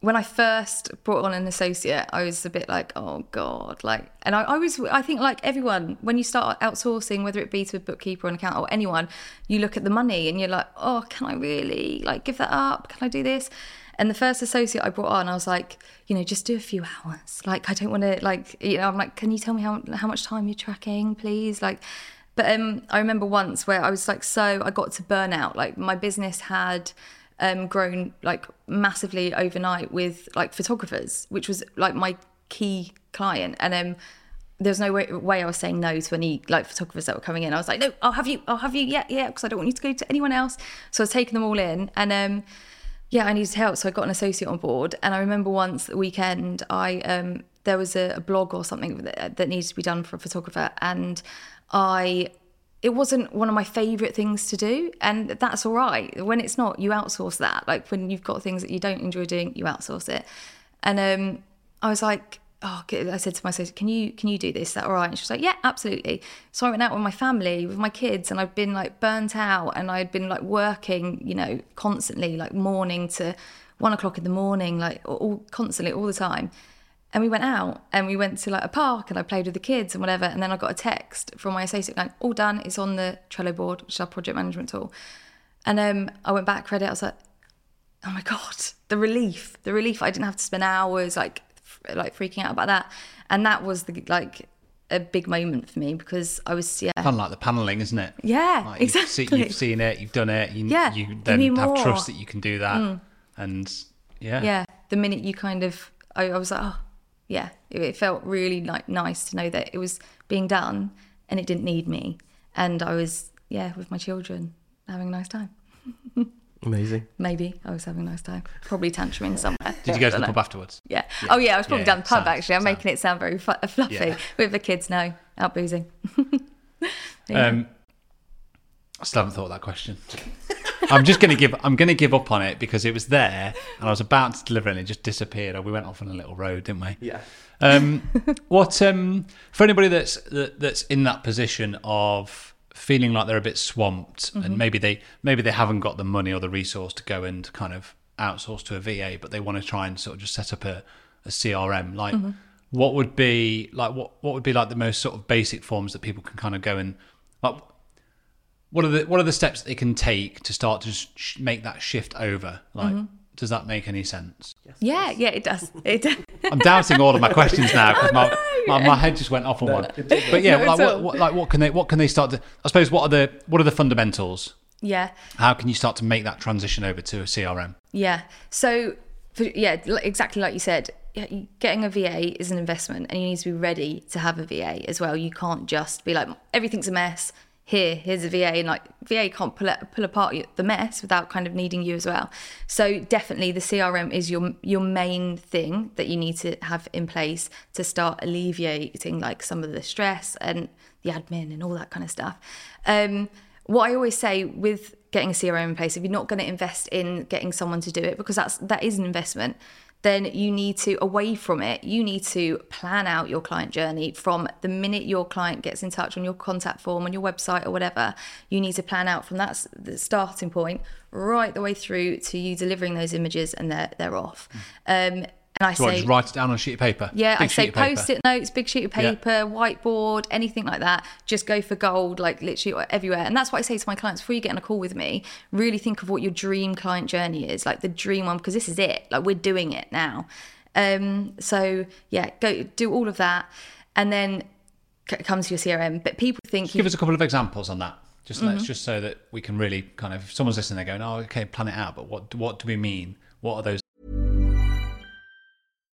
when I first brought on an associate, I was a bit like, oh god, like, and I, I was, I think, like everyone, when you start outsourcing, whether it be to a bookkeeper or an accountant or anyone, you look at the money and you're like, oh, can I really like give that up? Can I do this? And the first associate I brought on, I was like, you know, just do a few hours. Like, I don't want to, like, you know, I'm like, can you tell me how how much time you're tracking, please? Like, but um, I remember once where I was like, so I got to burnout. Like, my business had um, grown like massively overnight with like photographers, which was like my key client. And um, there's no way, way I was saying no to any like photographers that were coming in. I was like, no, I'll have you, I'll have you, yeah, yeah, because I don't want you to go to anyone else. So I was taking them all in, and um, yeah, I needed help, so I got an associate on board. And I remember once the weekend, I um, there was a, a blog or something that, that needed to be done for a photographer, and I it wasn't one of my favorite things to do and that's all right. When it's not you outsource that. Like when you've got things that you don't enjoy doing you outsource it. And um i was like oh i said to my sister can you can you do this? Is that all right? And she was like yeah absolutely. So i went out with my family with my kids and i've been like burnt out and i'd been like working you know constantly like morning to one o'clock in the morning like all constantly all the time and we went out and we went to like a park and I played with the kids and whatever. And then I got a text from my associate going, all done. It's on the Trello board, which is our project management tool. And um, I went back, read it. I was like, oh my God, the relief, the relief. I didn't have to spend hours like, f- like freaking out about that. And that was the, like, a big moment for me because I was, yeah. Kind of like the paneling, isn't it? Yeah, Like, you've, exactly. see, you've seen it, you've done it. You, Yeah, you then have more. Mm. trust that you can do that. And yeah. yeah the minute you kind of I, I was like oh yeah it, it felt really like nice to know that it was being done and it didn't need me and i was yeah with my children having a nice time [laughs] Amazing. maybe i was having a nice time probably tantruming somewhere Did you go to the [laughs] know. pub afterwards? yeah. oh yeah i was probably Yeah, down the pub sound- actually i'm sound. making it sound very fu- [laughs] fluffy Yeah. with the kids no out boozing Yeah. Um, I still haven't thought of that question. I'm just going to give. I'm going to give up on it because it was there, and I was about to deliver it, and it just disappeared. Or we went off on a little road, didn't we? Yeah. Um, what um, for anybody that's that, that's in that position of feeling like they're a bit swamped, and maybe they maybe they haven't got the money or the resource to go and kind of outsource to a VA, but they want to try and sort of just set up a, a CRM. Like, what would be like what what would be like the most sort of basic forms that people can kind of go and like. What are the what are the steps that they can take to start to sh- make that shift over? Like, mm-hmm. does that make any sense? yeah yeah it does [laughs] it does. I'm doubting all of my questions now because [laughs] oh, my, my, my head just went off on one. But yeah, No, like what, what like what can they what can they start to? I suppose what are the what are the fundamentals? yeah How can you start to make that transition over to a CRM? Yeah. So, for, yeah, exactly like you said, getting a VA is an investment and you need to be ready to have a VA as well. You can't just be like, everything's a mess. Here, here's a VA. And like, VA can't pull, it, pull apart the mess without kind of needing you as well. So, definitely the CRM is your, your main thing that you need to have in place to start alleviating like some of the stress and the admin and all that kind of stuff. Um, what I always say with getting a CRM in place, if you're not going to invest in getting someone to do it, because that's that is an investment, then you need to away from it. You need to plan out your client journey from the minute your client gets in touch on your contact form on your website or whatever. You need to plan out from that the starting point right the way through to you delivering those images and they're they're off. Um, and I So I say just write it down on a sheet of paper. yeah, Big I say sheet of paper. post-it notes, big sheet of Yeah. paper, whiteboard, anything like that. Just go for gold, like literally everywhere. And that's what I say to my clients before you get on a call with me. Really think of what your dream client journey is, like the dream one, because this is it. Like we're doing it now. Um, so yeah, go do all of that, and then c- come to your CRM. But people think you Give us a couple of examples on that. Just Mm-hmm. let's just so that we can really kind of if someone's listening, they're going, oh, okay, plan it out. But what what do we mean? What are those?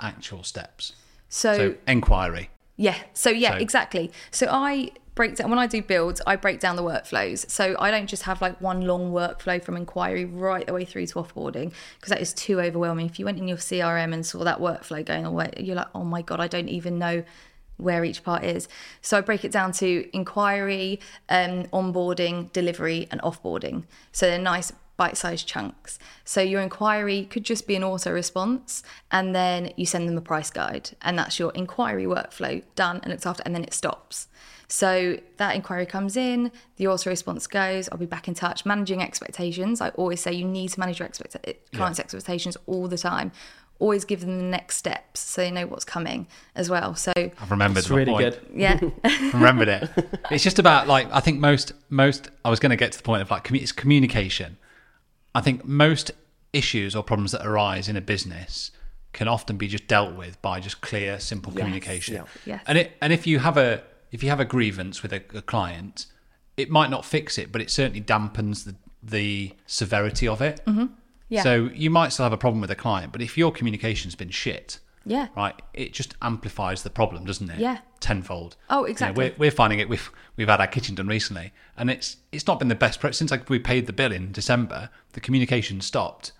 Actual steps? so, So inquiry. Yeah. So yeah, So- exactly. So I break down when I do builds, I break down the workflows. So I don't just have like one long workflow from inquiry right the way through to offboarding because that is too overwhelming. If you went in your CRM and saw that workflow going away, you're like, oh my god, I don't even know where each part is. So I break it down to inquiry, um, onboarding, delivery, and offboarding. So they're nice bite-sized chunks. So your inquiry could just be an auto response, and then you send them a price guide, and that's your inquiry workflow done and looked after, and then it stops. So that inquiry comes in, the auto response goes, I'll be back in touch. Managing expectations. I always say you need to manage your expect- eh, clients' expectations all the time. Always give them the next steps so they know what's coming as well. So I've remembered It's really point. good. yeah, [laughs] remembered it. It's just about like I think most most I was going to get to the point of like it's communication. I think most issues or problems that arise in a business can often be just dealt with by just clear, simple communication. Yeah. Yes. And it and if you have a if you have a grievance with a, a client, it might not fix it, but it certainly dampens the the severity of it. Mm-hmm. Yeah. So you might still have a problem with a client, but if your communication's been shit, yeah, right, it just amplifies the problem, doesn't it? Yeah. Tenfold. Oh, You know, exactly. we're, we're finding it. We've we've had our kitchen done recently, and it's it's not been the best since like we paid the bill in December. The communication stopped,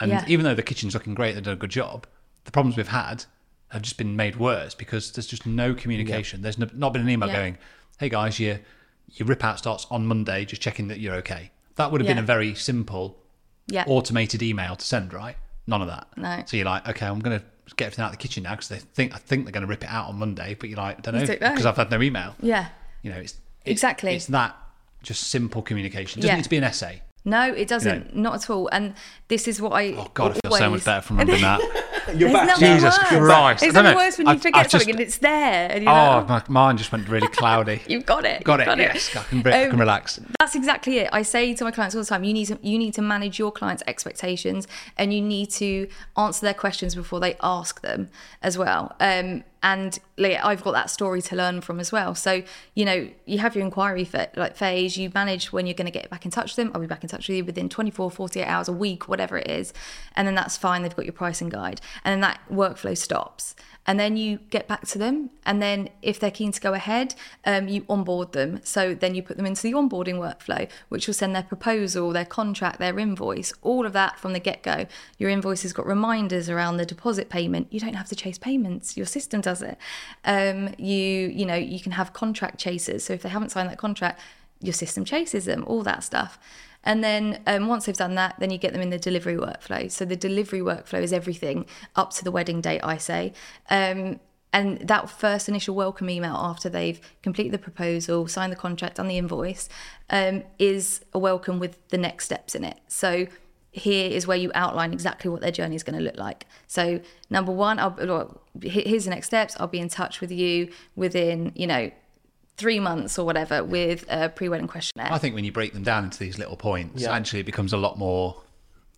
and Yeah. even though the kitchen's looking great, they've done a good job. The problems we've had have just been made worse because there's just no communication. There's no, not been an email Yeah. going, "Hey guys, your your rip out starts on Monday. Just checking that you're okay." That would have been a very simple yeah, automated email to send, right? None of that. No. So you're like, okay, I'm going to get everything out of the kitchen now because they think I think they're going to rip it out on Monday, but you're like, I don't know because I've had no email. yeah. You know, it's, it's Exactly. It's that just simple communication. It doesn't Yeah. need to be an essay. No, it doesn't. You Not at all. And this is what I. Oh God, I feel so much better from remembering that. [laughs] You're back. Jesus worse. Christ. It's I don't nothing worse when you I've- forget I've just- something and it's there. And you're oh, like, my mind just went really cloudy. [laughs] You've got it. got you've it. Yes, I can, I can Um, relax. That's exactly it. I say to my clients all the time, you need to you need to manage your clients' expectations and you need to answer their questions before they ask them as well. Um, and like, I've got that story to learn from as well. So you know, you have your inquiry fa- like phase. You manage when you're going to get back in touch with them. I'll be back in touch with you within 24, 48 hours, a week, whatever it is, and then that's fine. They've got your pricing guide, and then that workflow stops and then you get back to them and then if they're keen to go ahead um, you onboard them so then you put them into the onboarding workflow which will send their proposal their contract their invoice all of that from the get-go your invoice has got reminders around the deposit payment you don't have to chase payments your system does it um, you you know you can have contract chasers so if they haven't signed that contract your system chases them all that stuff and then um, once they've done that, then you get them in the delivery workflow. So the delivery workflow is everything up to the wedding date, I say. Um, and that first initial welcome email after they've completed the proposal, signed the contract, done the invoice, um, is a welcome with the next steps in it. So here is where you outline exactly what their journey is going to look like. So number one, I'll, well, here's the next steps. I'll be in touch with you within, you know, three months or whatever with a pre-wedding questionnaire. I think when you break them down into these little points, Yeah. actually it becomes a lot more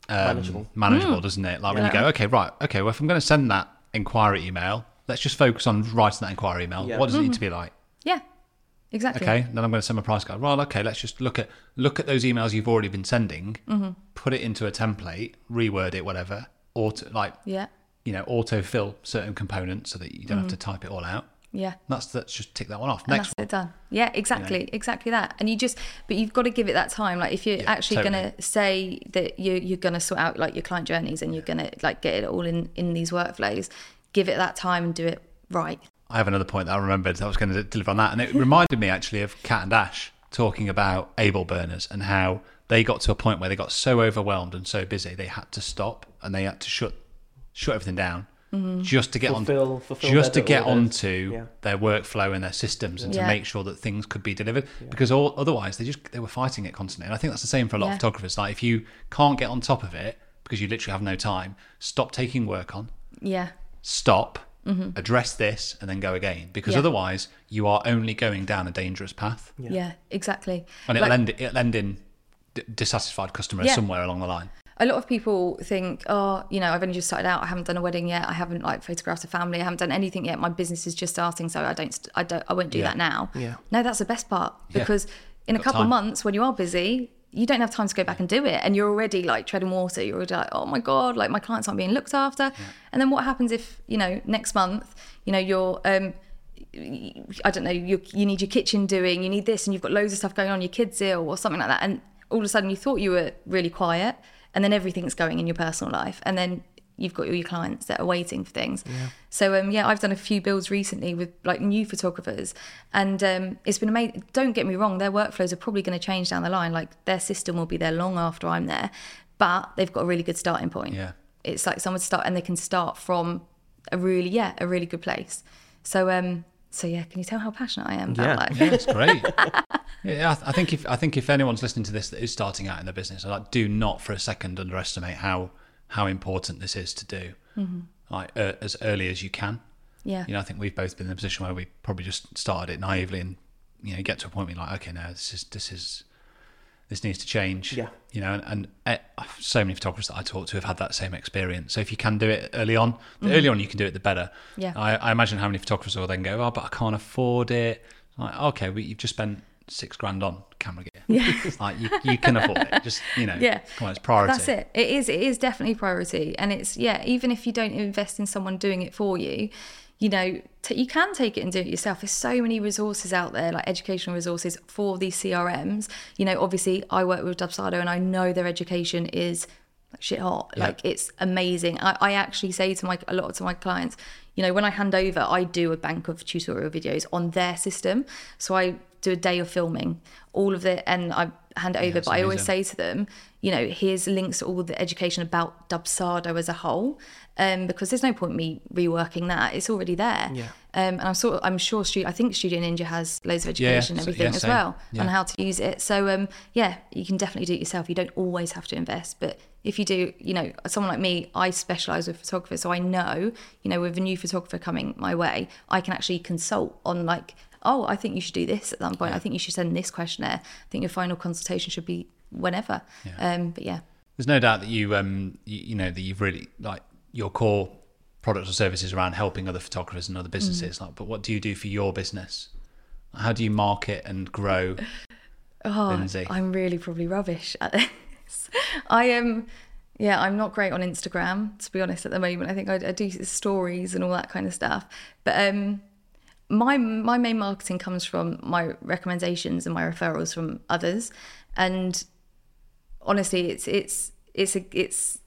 um, Manageable. manageable, doesn't it? Like when you go, okay, right, okay, well, if I'm going to send that inquiry email, let's just focus on writing that inquiry email. Yeah. What does it need to be like? Yeah, exactly. Okay, then I'm going to send my price guide. Well, okay, let's just look at look at those emails you've already been sending, Mm-hmm. Put it into a template, reword it, whatever, auto like Yeah, you know, autofill certain components so that you don't have Mm-hmm. to type it all out. yeah. That's that's just tick that one off. And Next that's it done. Yeah, exactly, exactly that. And you just, but you've got to give it that time. Like if you're Yeah, actually totally. going to say that you you're going to sort out like your client journeys and you're going to like get it all in in these workflows, give it that time and do it right. I have another point that I remembered that I was going to deliver on that, and it reminded me actually of Cat and Ash talking about able burners and how they got to a point where they got so overwhelmed and so busy they had to stop and they had to shut shut everything down Mm-hmm. just to get Fulfill- on fulfill just to their get orders. onto Yeah. their workflow and their systems and to make sure that things could be delivered because all, otherwise they just they were fighting it constantly and I think that's the same for a lot Yeah. of photographers like if you can't get on top of it because you literally have no time stop taking work on Yeah, stop, address this, and then go again. Because Mm-hmm. Yeah. otherwise, you are only going down a dangerous path, yeah, exactly. and it'll Like- end it'll end in d- dissatisfied customers Yeah. somewhere along the line. a lot of people think, oh, you know, I've only just started out. I haven't done a wedding yet. I haven't like photographed a family. I haven't done anything yet. My business is just starting, so I don't, I don't, I won't do Yeah. that now. Yeah. No, that's the best part Yeah. because in a couple of time. months when you are busy, you don't have time to go back and do it, and you're already like treading water. You're already like, oh my god, like my clients aren't being looked after. And then what happens if you know next month, you know, you're um, I don't know, you you need your kitchen doing, you need this, and you've got loads of stuff going on, your kids ill or something like that, and all of a sudden you thought you were really quiet, and then everything's going in your personal life, and then you've got all your clients that are waiting for things. So um, yeah, I've done a few builds recently with like new photographers, and um, it's been amazing. Don't get me wrong, their workflows are probably going to change down the line. Like their system will be there long after I'm there, but they've got a really good starting point. Yeah. it's like someone start and they can start from a really yeah a really good place. So um so yeah, can you tell how passionate I am about Yeah. like Yeah, it's great. [laughs] yeah, I, th- I think if I think if anyone's listening to this that is starting out in their business, like, do not for a second underestimate how how important this is to do, like uh, as early as you can. Mm-hmm. yeah You know, I think we've both been in a position where we probably just started it naively, and you know, get to a point where you're like, okay, no, this is this is this needs to change. Yeah. You know, and, and uh, so many photographers that I talk to have had that same experience. So if you can do it early on, the earlier on you can do it, the better. Yeah. I, I imagine how many photographers will then go, oh, but I can't afford it. Like, okay, well, you've just spent six grand on camera gear. Yeah. [laughs] Like you, you can afford it. Just you know. yeah Come on, it's priority. that's it it is it is definitely priority and it's yeah even if you don't invest in someone doing it for you you know t- you can take it and do it yourself. There's so many resources out there like educational resources for these crms you know obviously i work with dubsado and i know their education is shit hot. Yeah. like it's amazing. I, I actually say to my a lot to my clients you know when i hand over i do a bank of tutorial videos on their system. So i do a day of filming all of it and i hand it over it's but i always say to them, you know, here's links to all the education about Dubsado as a whole, um, because there's no point me reworking that. It's already there. Yeah. Um, and I'm sort of, I'm sure, Stu- I think Studio Ninja has loads of Yeah, education and everything yeah, as well Yeah. on how to use it. So um, yeah, you can definitely do it yourself. You don't always have to invest, but if you do, you know, someone like me, I specialize with photographers, so I know, you know, with a new photographer coming my way, I can actually consult on like, oh, I think you should do this at some point. I think you should send this questionnaire. I think your final consultation should be whenever. Um, but yeah, There's no doubt that you, um, you, you know, that you've really like your core products or services around helping other photographers and other businesses. Like, but what do you do for your business? How do you market and grow, [sighs] Lindsey? I'm really probably rubbish at this. [laughs] I am, yeah, I'm not great on Instagram to be honest at the moment. I think I, I do stories and all that kind of stuff, but um, my my main marketing comes from my recommendations and my referrals from others, and honestly, it's it's it's a it's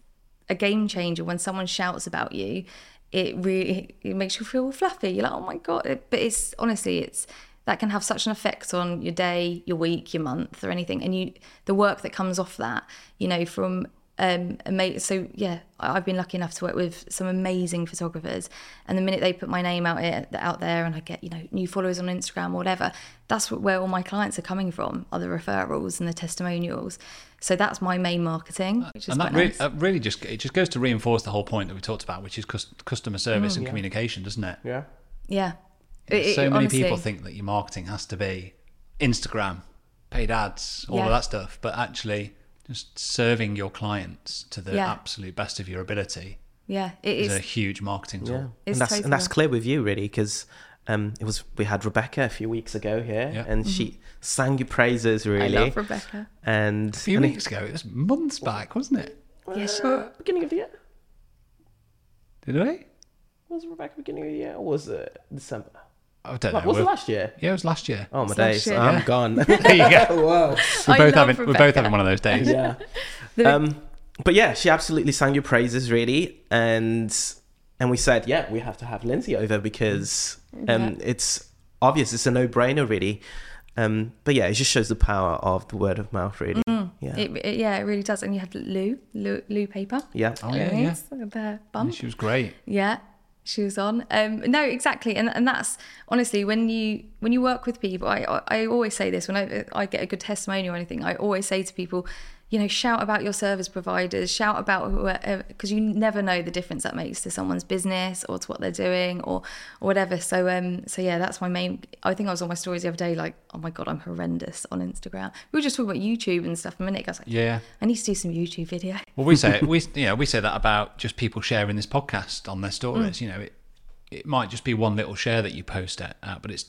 a game changer when someone shouts about you. It really it makes you feel fluffy. You're like, oh my god! But it's honestly, it's that can have such an effect on your day, your week, your month, or anything. And you, the work that comes off that, you know, from um, ama- so yeah, I- I've been lucky enough to work with some amazing photographers. And the minute they put my name out it, out there, and I get you know new followers on Instagram or whatever, that's where all my clients are coming from, are the referrals and the testimonials. So that's my main marketing, which is and that quite really, nice. that really just it just goes to reinforce the whole point that we talked about, which is cus- customer service Mm. and communication, doesn't it? Yeah. yeah. It- it- so many honestly, people think that your marketing has to be Instagram, paid ads, all Yeah. of that stuff, but actually just serving your clients to the Yeah. absolute best of your ability Yeah, it is is. a huge marketing tool. Yeah, It's and that's totally and that's clear with you really because um, it was we had Rebecca a few weeks ago here, Yeah. and she sang your praises Mm-hmm. I really. love Rebecca. And A few and it- weeks ago, it was months back, wasn't it? Yes. uh, beginning of the year Did we? was Rebecca beginning of the year or was it December? I don't Like, know. was it We're- last year? Yeah, it was last year. Oh my It's days. I'm Yeah. gone. [laughs] There you go. [laughs] Whoa. We're both love having we're both having one of those days. yeah. [laughs] Um, but yeah, she absolutely sang your praises really, and and we said, yeah, we have to have Lindsey over because um, it's obvious, it's a no-brainer really. Um, but yeah, it just shows the power of the word of mouth really. Yeah, It, it- yeah, it really does. And you had Lou, Lou, Lou Paper. yeah. Oh yeah, yeah. Yes, The bump. She was great. Yeah, she was on. Um, no, exactly, and and that's honestly when you when you work with people. I I always say this when I I get a good testimonial or anything. I always say to people, you know, shout about your service providers, shout about whoever, because you never know the difference that makes to someone's business or to what they're doing or or whatever. So um, so yeah, that's my main. I think I was on my stories the other day, like, oh my god, I'm horrendous on Instagram. We were just talking about YouTube and stuff a minute ago. I was like, Yeah. I need to do some YouTube video. Well, we say [laughs] we you know we say that about just people sharing this podcast on their Mm. stories. You know, it it might just be one little share that you post but it's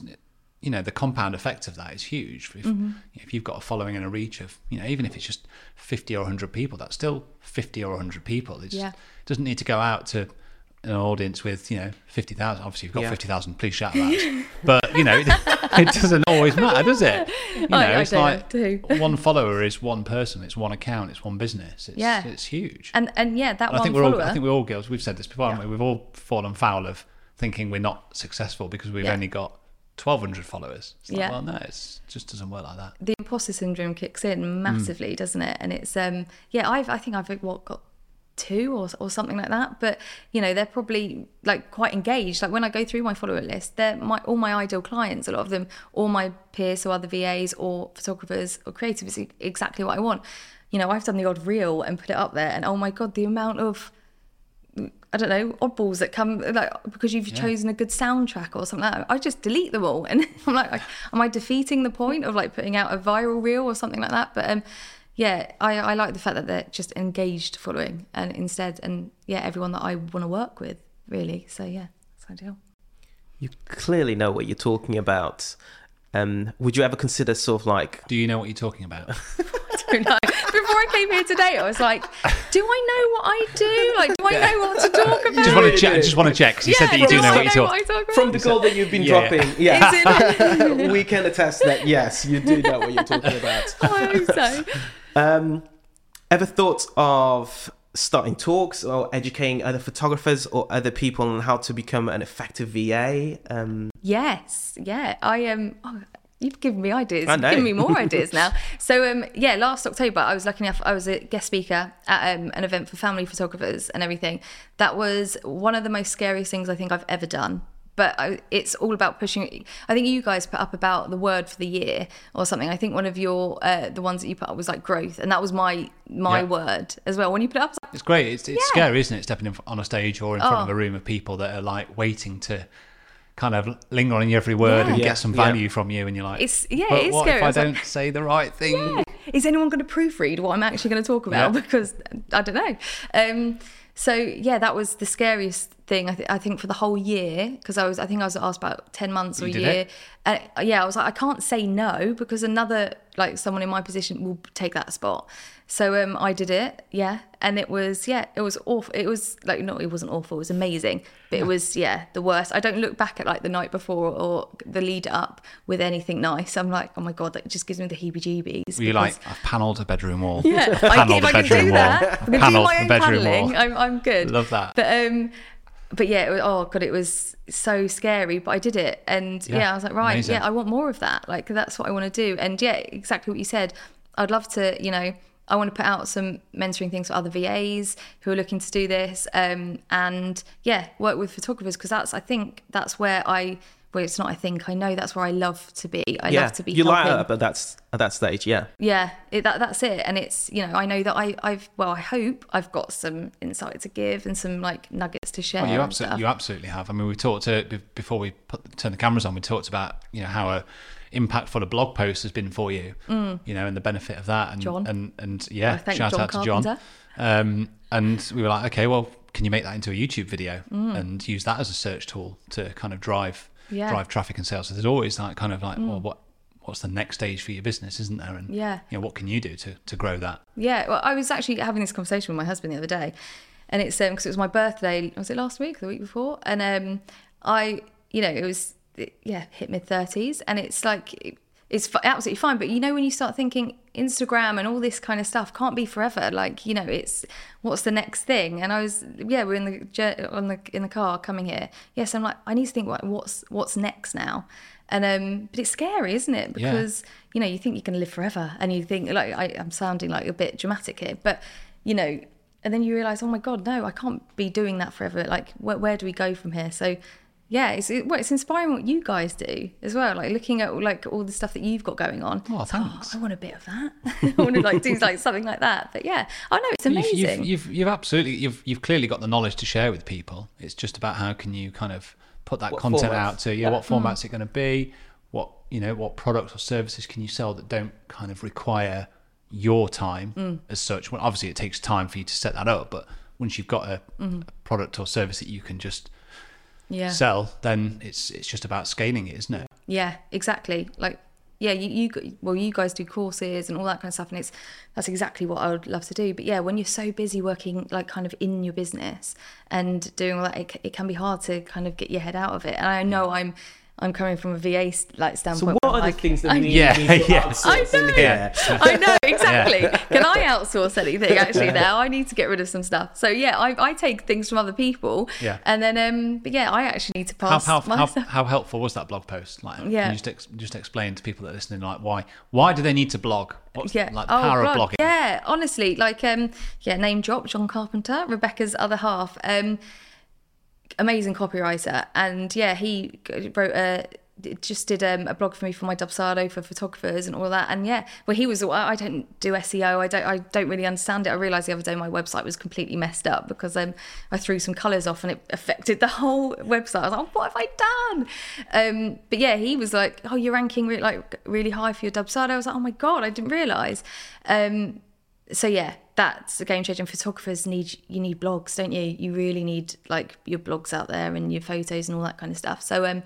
you know the compound effect of that is huge. If, Mm-hmm. if you've got a following and a reach of you know even if it's just fifty or hundred people, that's still fifty or hundred people. It's, Yeah. It doesn't need to go out to an audience with you know fifty thousand. Obviously, you've got Yeah. fifty thousand. Please shout that. [laughs] but you know, [laughs] it doesn't always matter, does it? You know, I it's don't, like do. [laughs] one follower is one person. It's one account. It's one business. It's, Yeah. it's huge. And and yeah, that And I one think we're all. I think we're all girls. We've said this before, haven't we? We've all fallen foul of thinking we're not successful because we've Yeah. only got twelve hundred followers. It's like, Yeah. well, no, it just doesn't work like that. the imposter syndrome kicks Mm. in massively, doesn't it? And it's um yeah, I've I think I've what got two or or something like that. But you know, they're probably like quite engaged. Like when I go through my follower list, they're my all my ideal clients. A lot of them, all my peers, so other VAs or photographers or creatives, exactly what I want. You know, I've done the odd reel and put it up there, and oh my god, the amount of I don't know, oddballs that come like because you've chosen a good soundtrack or something like that. I just delete them all, [laughs] and I'm like, am I defeating the point of like putting out a viral reel or something like that? But um, yeah, I, I like the fact that they're just engaged following, and instead, and yeah, everyone that I want to work with, really. So yeah, it's ideal. You clearly know what you're talking about. Um, would you ever consider sort of like Do you know what you're talking about? [laughs] [laughs] don't know. Before I came here today, I was like, do I know what I do? Like, do I know what to talk [laughs] about? just want to check. Just want to check because you said that you do do know I what you're talking. I talk about? from the goal that you've been Yeah. dropping? [laughs] Yeah, Is it? we can attest that yes, you do know what you're talking about. I hope so. Um, ever thought of starting talks or educating other photographers or other people on how to become an effective VA? Um, Yes, yeah. I um oh, you've given me ideas. I You've given me more ideas now. [laughs] So um yeah, last October I was lucky enough I was a guest speaker at um, an event for family photographers and everything. That was one of the most scariest things I think I've ever done. But I, it's all about pushing. I think you guys put up about the word for the year or something. I think one of your uh, the ones that you put up was like growth, and that was my my Yeah. word as well. When you put it up, I was like, It's great. It's, it's Yeah. scary, isn't it? Stepping in, on a stage or in front of Oh. a room of people that are like waiting to kind of linger on every word and Yeah. get some Yeah. value from you, and you're like, It's- yeah, but it is what scary. if I I don't say the right thing? yeah. is anyone going to proofread what I'm actually going to talk about? Yeah. Because I don't know. Um, so yeah, that was the scariest thing I, th- I think for the whole year because I was I think I was asked about ten months or You a year. it? And uh, yeah, I was like I can't say no because another like someone in my position will take that spot. So um, I did it, yeah, and it was yeah, it was awful. It was like no, it wasn't awful. It was amazing, but it was yeah the worst. I don't look back at like the night before or the lead up with anything nice. I'm like oh my god, that just gives me the heebie-jeebies. Were you like, I've panelled a bedroom wall? yeah, I, if I can do wall. that, I can do my own bedroom paneling. wall. I'm, I'm good. Love that. But um, but yeah, it was, oh god, it was so scary. But I did it, and yeah, Yeah, I was like, right, amazing. yeah, I want more of that. Like that's what I want to do. And yeah, exactly what you said. I'd love to, you know. I want to put out some mentoring things for other VAs who are looking to do this, um, and yeah, work with photographers because that's I think that's where I. Well, it's not. I think I know that's where I love to be. I yeah, love to be. you light up at that at that stage. Yeah, yeah it, that, that's it and it's you know i know that I, i've well i hope i've got some insight to give and some like nuggets to share Well, you absolutely, you absolutely have. I mean, we talked to before we put turn the cameras on. We talked about you know how a impactful a blog post has been for you, you know, and the benefit of that. And Mm. John. and and yeah, shout John out to John. Um, and we were like, okay, well, can you make that into a YouTube video Mm. and use that as a search tool to kind of drive Yeah. Mm. drive traffic and sales? So there's always that kind of like, well, what what's the next stage for your business, isn't there? And Yeah. you know, what can you do to to grow that? yeah well i was actually having this conversation with my husband the other day and it's um because it was my birthday was it last week the week before and um i you know it was yeah hit mid 30s and it's like it's absolutely fine. But you know when you start thinking instagram and all this kind of stuff can't be forever. Like you know it's what's the next thing? And i was yeah we're in the on the in the car coming here. Yes i'm like i need to think like what's what's next now? And um but it's scary isn't it? Yeah. because you know you think you can live forever and you think like I, i'm sounding like a bit dramatic here but you know and then you realize oh my god no i can't be doing that forever. Like where, where do we go from here? So yeah it's it, well, it's inspiring what you guys do as well like looking at like all the stuff that you've got going on Oh, It's like, oh, thanks. i want a bit of that [laughs] i want to like do like something like that but yeah i know it's You've- amazing You've, you've, you've absolutely you've you've clearly got the knowledge to share with people. It's just about how can you kind of put that What content format? out to yeah, Yeah. what format's mm. it going to be? What you know, what products or services can you sell that don't kind of require your time mm. as such? Well, obviously it takes time for you to set that up, but once you've got a, mm-hmm. a product or service that you can just yeah sell, then it's it's just about scaling it, isn't it? Yeah, exactly. Like yeah, you, you well, you guys do courses and all that kind of stuff, and it's that's exactly what I would love to do. But yeah, when you're so busy working like kind of in your business and doing all that, it, it can be hard to kind of get your head out of it. And I know mm. I'm I'm coming from a VA st- like So standpoint. what are I'm the like, things that I- need, [laughs] Yeah, to yeah. I know. here? [laughs] I know exactly. Can I outsource anything? [laughs] Actually, now I need to get rid of some stuff. So yeah, I, I take things from other people. Yeah. And then um, but yeah, I actually need to pass how, my how, how helpful was that blog post? Like, can Yeah. you just ex- just explain to people that are listening, like why why do they need to blog? What's yeah. like the power of blogging? Yeah, honestly, like um, yeah, name drop John Carpenter, Rebecca's other half. Um, amazing copywriter, and yeah, he wrote a just did um, a blog for me for my Dubsado for photographers and all that. And yeah, well, he was. I don't do SEO. I don't. I don't really understand it. I realized the other day my website was completely messed up because um, I threw some colors off and it affected the whole website. I was like, oh, what have I done? Um, but yeah, he was like, oh, you're ranking re- like really high for your Dubsado. I was like, oh my god, I didn't realize. Um, so yeah, that's a game changer. And photographers need you need blogs, don't you? You really need like your blogs out there and your photos and all that kind of stuff. So um,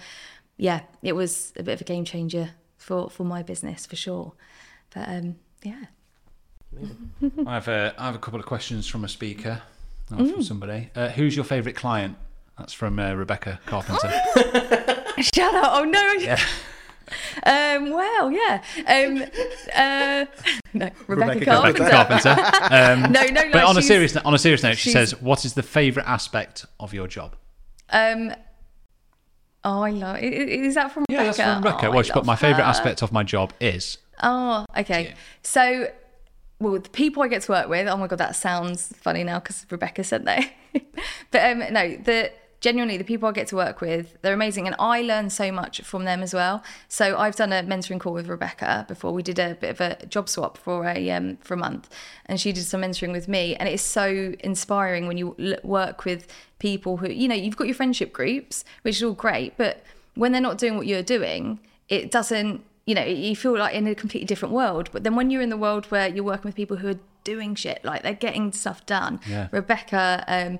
yeah, it was a bit of a game changer for for my business for sure. But um, yeah, I have a, I have a couple of questions from a speaker, Mm. from somebody. Uh, who's your favourite client? That's from uh, Rebecca Carpenter. [laughs] shut up! Oh no. Um, well, yeah. Um, uh, [laughs] no, Rebecca, Rebecca Carpenter. Rebecca Carpenter. [laughs] Um, No, no, no. but on a serious on a serious note, she says, "What is the favourite aspect of your job?" Um, oh, I love. i- i- Is that from Yeah, Rebecca? Yeah, that's from Rebecca. Oh, well, she put my favourite aspect of my job is. Oh, okay. Yeah. So, well, the people I get to work with. Oh my god, that sounds funny now because Rebecca said that. [laughs] but um, no, the genuinely the people I get to work with, they're amazing, and I learn so much from them as well. So I've done a mentoring call with Rebecca before. We did a bit of a job swap for a um, for a month, and she did some mentoring with me, and it is so inspiring when you l- work with people who you know you've got your friendship groups, which is all great, but when they're not doing what you're doing, it doesn't you know, you feel like in a completely different world. But then when you're in the world where you're working with people who are doing shit, like they're getting stuff done. Yeah. Rebecca, um,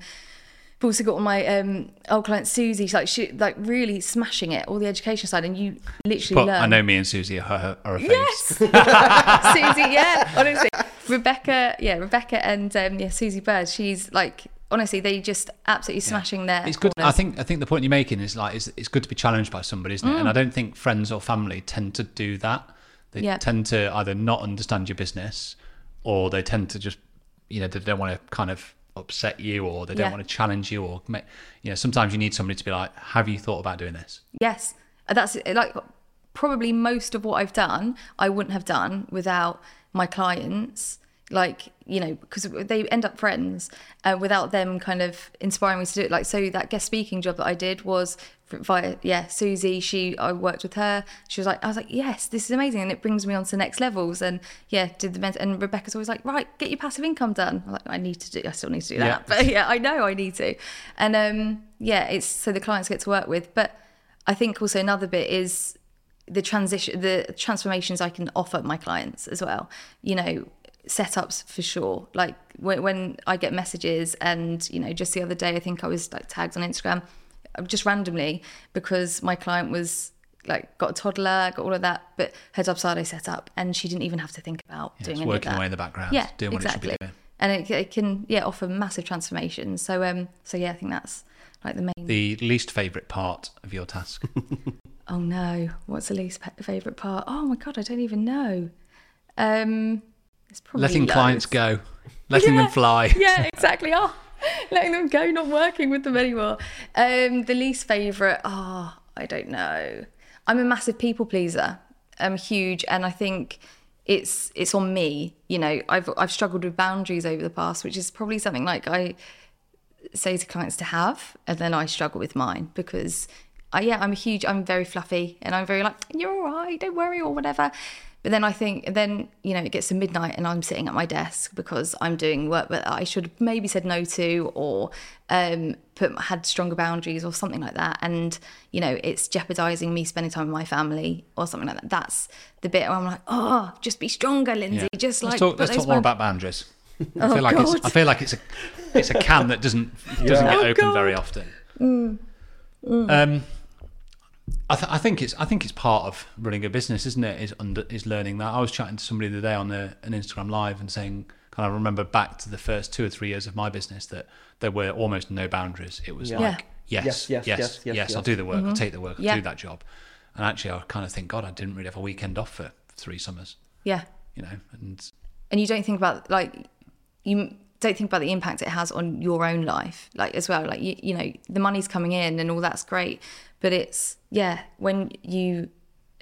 I've also got my um, old client Susie, she's like she like really smashing it, all the education side, and you literally But learn. I know me and Susie are, are a face. Yes, [laughs] [laughs] Susie. Yeah, honestly, Rebecca. Yeah, Rebecca and um, yeah, Susie Bird. She's like honestly, they just absolutely smashing their. It's good. I think. I think the point you're making is like it's, it's good to be challenged by somebody, isn't it? And I Mm. don't think friends or family tend to do that. They Yeah. tend to either not understand your business, or they tend to just, you know, they don't want to kind of upset you, or they don't Yeah. want to challenge you, or make, you know, sometimes you need somebody to be like, "Have you thought about doing this?" Yes, that's like probably most of what I've done. I wouldn't have done without my clients. Like you know, because they end up friends uh, without them kind of inspiring me to do it. Like so, that guest speaking job that I did was via yeah Susie. She I worked with her. She was like I was like yes, this is amazing, and it brings me on to next levels. And yeah, did the and Rebecca's always like right, get your passive income done. I'm like I need to do. I still need to do that, Yeah. [laughs] but yeah, I know I need to. And um yeah, it's so the clients get to work with, but. I think also another bit is the transition, the transformations I can offer my clients as well. You know, setups for sure. Like when, when I get messages, and you know, just the other day, I think I was like tagged on Instagram, just randomly because my client was like got a toddler, got all of that, but her Dubsado set up, and she didn't even have to think about Yeah, doing it's working of that. away in the background, Yeah, doing what it should exactly. be doing. And it, it can yeah offer massive transformations. So um so yeah, I think that's like the main. The least favourite part of your task. [laughs] [laughs] Oh no, what's the least favorite part? Oh my god, I don't even know. Um, it's probably letting loads. clients go, letting them [laughs] fly. Yeah, exactly. Oh, [laughs] letting them go, not working with them anymore. Um, the least favorite. Oh, I don't know. I'm a massive people pleaser. I'm huge, and I think it's it's on me. You know, I've I've struggled with boundaries over the past, which is probably something like I say to clients to have, and then I struggle with mine because I yeah I'm a huge I'm very fluffy and I'm very like you're all right don't worry or whatever. But then I think then you know it gets to midnight and I'm sitting at my desk because I'm doing work that I should have maybe said no to or um, put had stronger boundaries or something like that, and you know it's jeopardizing me spending time with my family or something like that. That's the bit where I'm like oh just be stronger, Lindsey. Yeah. Just let's like talk, let's talk more about boundaries. [laughs] I Oh, feel like it's, God. I feel like it's a it's a can that doesn't [laughs] doesn't get Oh, open God. very often. Um, I, th- I think it's I think it's part of running a business, isn't it? Is under is learning that. I was chatting to somebody the other day on the, an Instagram live and saying, kind of remember back to the first two or three years of my business that there were almost no boundaries. It was Yeah. like Yeah. yes, Yes, yes, yes, yes, yes, yes, I'll do the work, I'll mm-hmm. take the work, I'll Yeah. do that job. And actually, I kind of think, God, I didn't really have a weekend off for three summers, Yeah. you know. And and you don't think about like you don't think about the impact it has on your own life like as well like you, you know the money's coming in and all that's great but it's yeah when you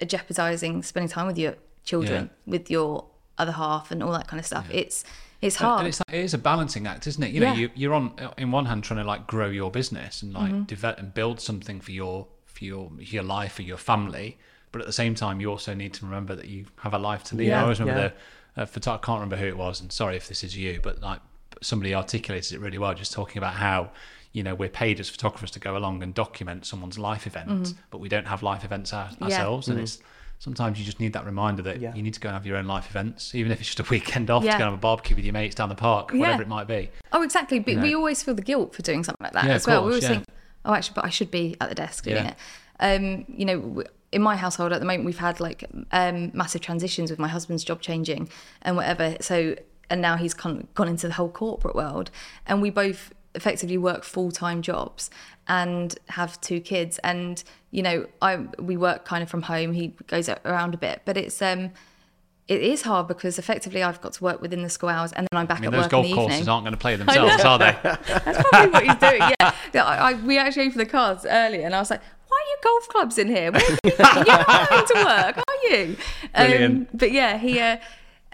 are jeopardizing spending time with your children with your other half and all that kind of stuff it's it's hard And it's like, it is a balancing act, isn't it? You know, Yeah. Mm-hmm. you, you're on in one hand trying to like grow your business and like develop and build something for your for your your life for your family, but at the same time, you also need to remember that you have a life to lead. I always remember yeah. the uh, photo- I can't remember who it was, and sorry if this is you, but like somebody articulated it really well, just talking about how. You know, we're paid as photographers to go along and document someone's life event, but we don't have life events our, Mm-hmm. Yeah. ourselves. And it's sometimes you just need that reminder that Yeah. you need to go and have your own life events, even if it's just a weekend off Yeah. to go and have a barbecue with your mates down the park, whatever it might be. oh exactly but know. we always feel the guilt for doing something like that Yeah, as of well we always yeah. think oh actually but i should be at the desk doing Yeah. it um you know w- in my household at the moment we've had like um massive transitions with my husband's job changing and whatever so and now he's con- gone into the whole corporate world and we both effectively work full-time jobs and have two kids and you know i we work kind of from home he goes around a bit but it's um it is hard because effectively I've got to work within the school hours and then I'm back I mean, at work golf in the courses aren't going to play [laughs] themselves, are they? [laughs] That's probably what he's doing. [laughs] Yeah, I, I, we actually opened the cards earlier, and I was like, "Why are you golf clubs in here? Where are you, you're not going to work, are you?" Um, but yeah, he. Uh,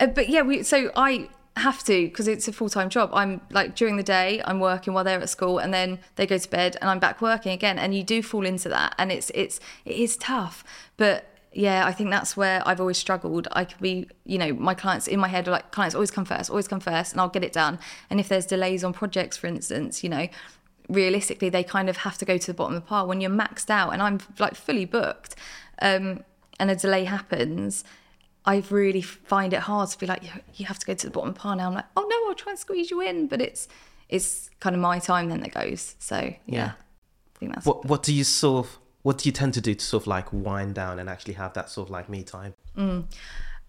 uh, but yeah, we. So I have to because it's a full time job. I'm like during the day, I'm working while they're at school, and then they go to bed, and I'm back working again. And you do fall into that, and it's it's it is tough, but. Yeah, I think that's where I've always struggled. I could be, you know, my clients in my head are like, clients always come first, always come first, and I'll get it done. And if there's delays on projects, for instance, you know, realistically they kind of have to go to the bottom of the pile when you're maxed out and I'm like fully booked um, and a delay happens I really find it hard to be like you, have to go to the bottom pile now I'm like oh no I'll try and squeeze you in but it's it's kind of my time then that goes so yeah, Yeah. I think that's What what do you sort of what do you tend to do to sort of like wind down and actually have that sort of like me time?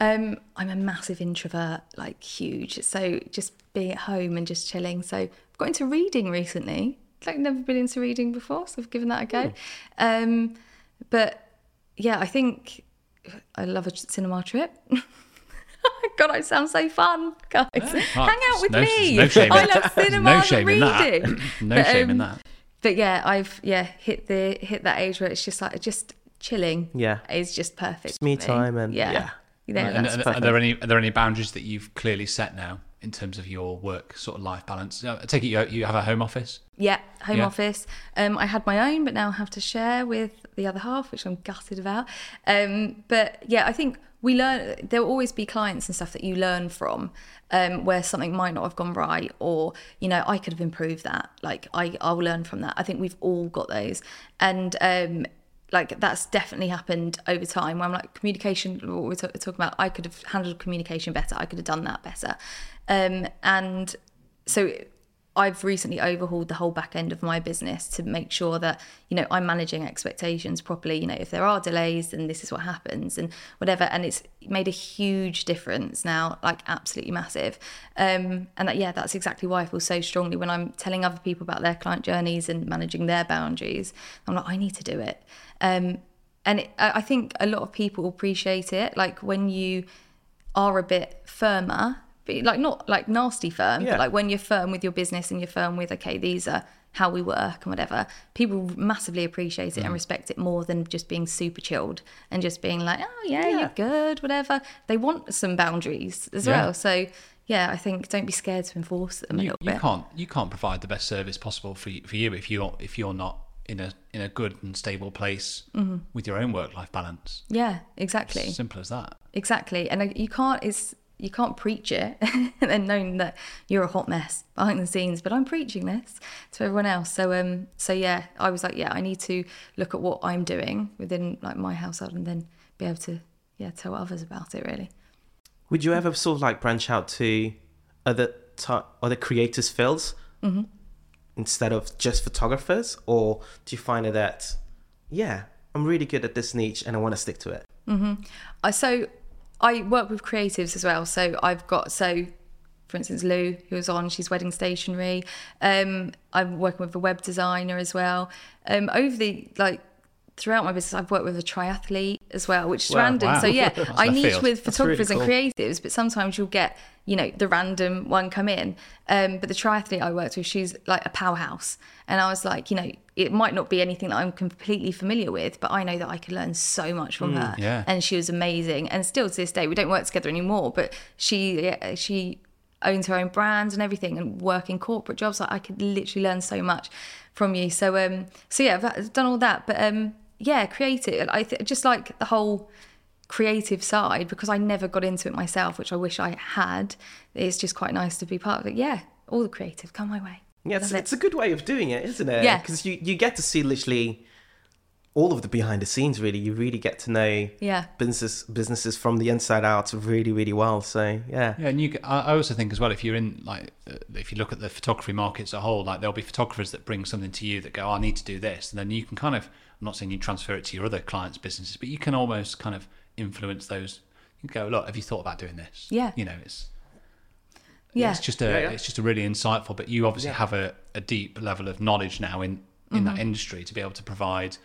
Um, I'm a massive introvert, like huge. So just being at home and just chilling. So I've got into reading recently. Like never been into reading before, so I've given that a go. Um, but yeah, I think I love a cinema trip. [laughs] God, I sound so fun, guys. Hang out with no, me. No shame, I love cinema no shame and in that. reading. [clears throat] no But, shame in um, that. But yeah, I've yeah hit the hit that age where it's just like just chilling. Yeah. is just perfect. It's me for time and- yeah, yeah. yeah. And- that's and are there any are there any boundaries that you've clearly set now in terms of your work sort of life balance? I take it you, you have a home office. Yeah, home Yeah. office. Um, I had my own, but now I have to share with the other half, which I'm gutted about. Um, but yeah, I think we learn. There will always be clients and stuff that you learn from, um, where something might not have gone right, or you know, I could have improved that. Like I, I'll learn from that. I think we've all got those, and um, like that's definitely happened over time. Where I'm like communication. What we're ta- talking about, I could have handled communication better. I could have done that better, um, and so I've recently overhauled the whole back end of my business to make sure that you know I'm managing expectations properly. You know, if there are delays, then this is what happens, and whatever. And it's made a huge difference now, like absolutely massive. Um, and that, yeah, that's exactly why I feel so strongly when I'm telling other people about their client journeys and managing their boundaries. I'm like, I need to do it. Um, and it, I think a lot of people appreciate it. Like when you are a bit firmer, but like not like nasty firm, Yeah. but like when you're firm with your business and you're firm with okay, these are how we work and whatever. People massively appreciate it and respect it more than just being super chilled and just being like, oh yeah, you're good, whatever. They want some boundaries as Yeah. well. So yeah, I think don't be scared to enforce them a You, little you bit. can't you can't provide the best service possible for you, for you if you're if you're not in a in a good and stable place Mm-hmm. with your own work life balance. Yeah, exactly. It's simple as that. Exactly, and you can't. It's you can't preach it [laughs] and knowing that you're a hot mess behind the scenes. But I'm preaching this to everyone else. So um, so yeah, I was like, yeah, I need to look at what I'm doing within like my household and then be able to yeah tell others about it. Really. Would you ever sort of like branch out to other t- other creators' fields instead of just photographers, or do you find that yeah, I'm really good at this niche and I want to stick to it. I so I work with creatives as well. So I've got so for instance Lou who was on she's wedding stationery. Um, I'm working with a web designer as well. Um, over the like throughout my business I've worked with a triathlete as well, which is Wow. random. Wow. So yeah, [laughs] I niche field. with That's really photographers cool. and creatives, but sometimes you'll get you know the random one come in. Um, but the triathlete I worked with, she's like a powerhouse, and I was like, you know, it might not be anything that I'm completely familiar with, but I know that I could learn so much from her. yeah. and she was amazing. And still to this day, we don't work together anymore, but she yeah, she owns her own brand and everything, and work in corporate jobs. Like I could literally learn so much from you. So um, so yeah, I've done all that, but um, yeah, creative. I th- just like the whole creative side because I never got into it myself, which I wish I had. It's just quite nice to be part of it. Yeah, all the creative come my way. Yeah, it's, it. it's a good way of doing it, isn't it? Yeah. Because you, you get to see literally all of the behind the scenes. Really, you really get to know Yeah. businesses businesses from the inside out really really well. So yeah, Yeah, and you. I I also think as well, if you're in like, uh, if you look at the photography market as a whole, like there'll be photographers that bring something to you that go, "I need to do this," and then you can kind of. I'm not saying you transfer it to your other clients' businesses, but you can almost kind of influence those. You go, look, have you thought about doing this? Yeah. You know, it's yeah, it's just a Yeah, yeah. it's just a really insightful. But you obviously have a, a deep level of knowledge now in in that industry to be able to provide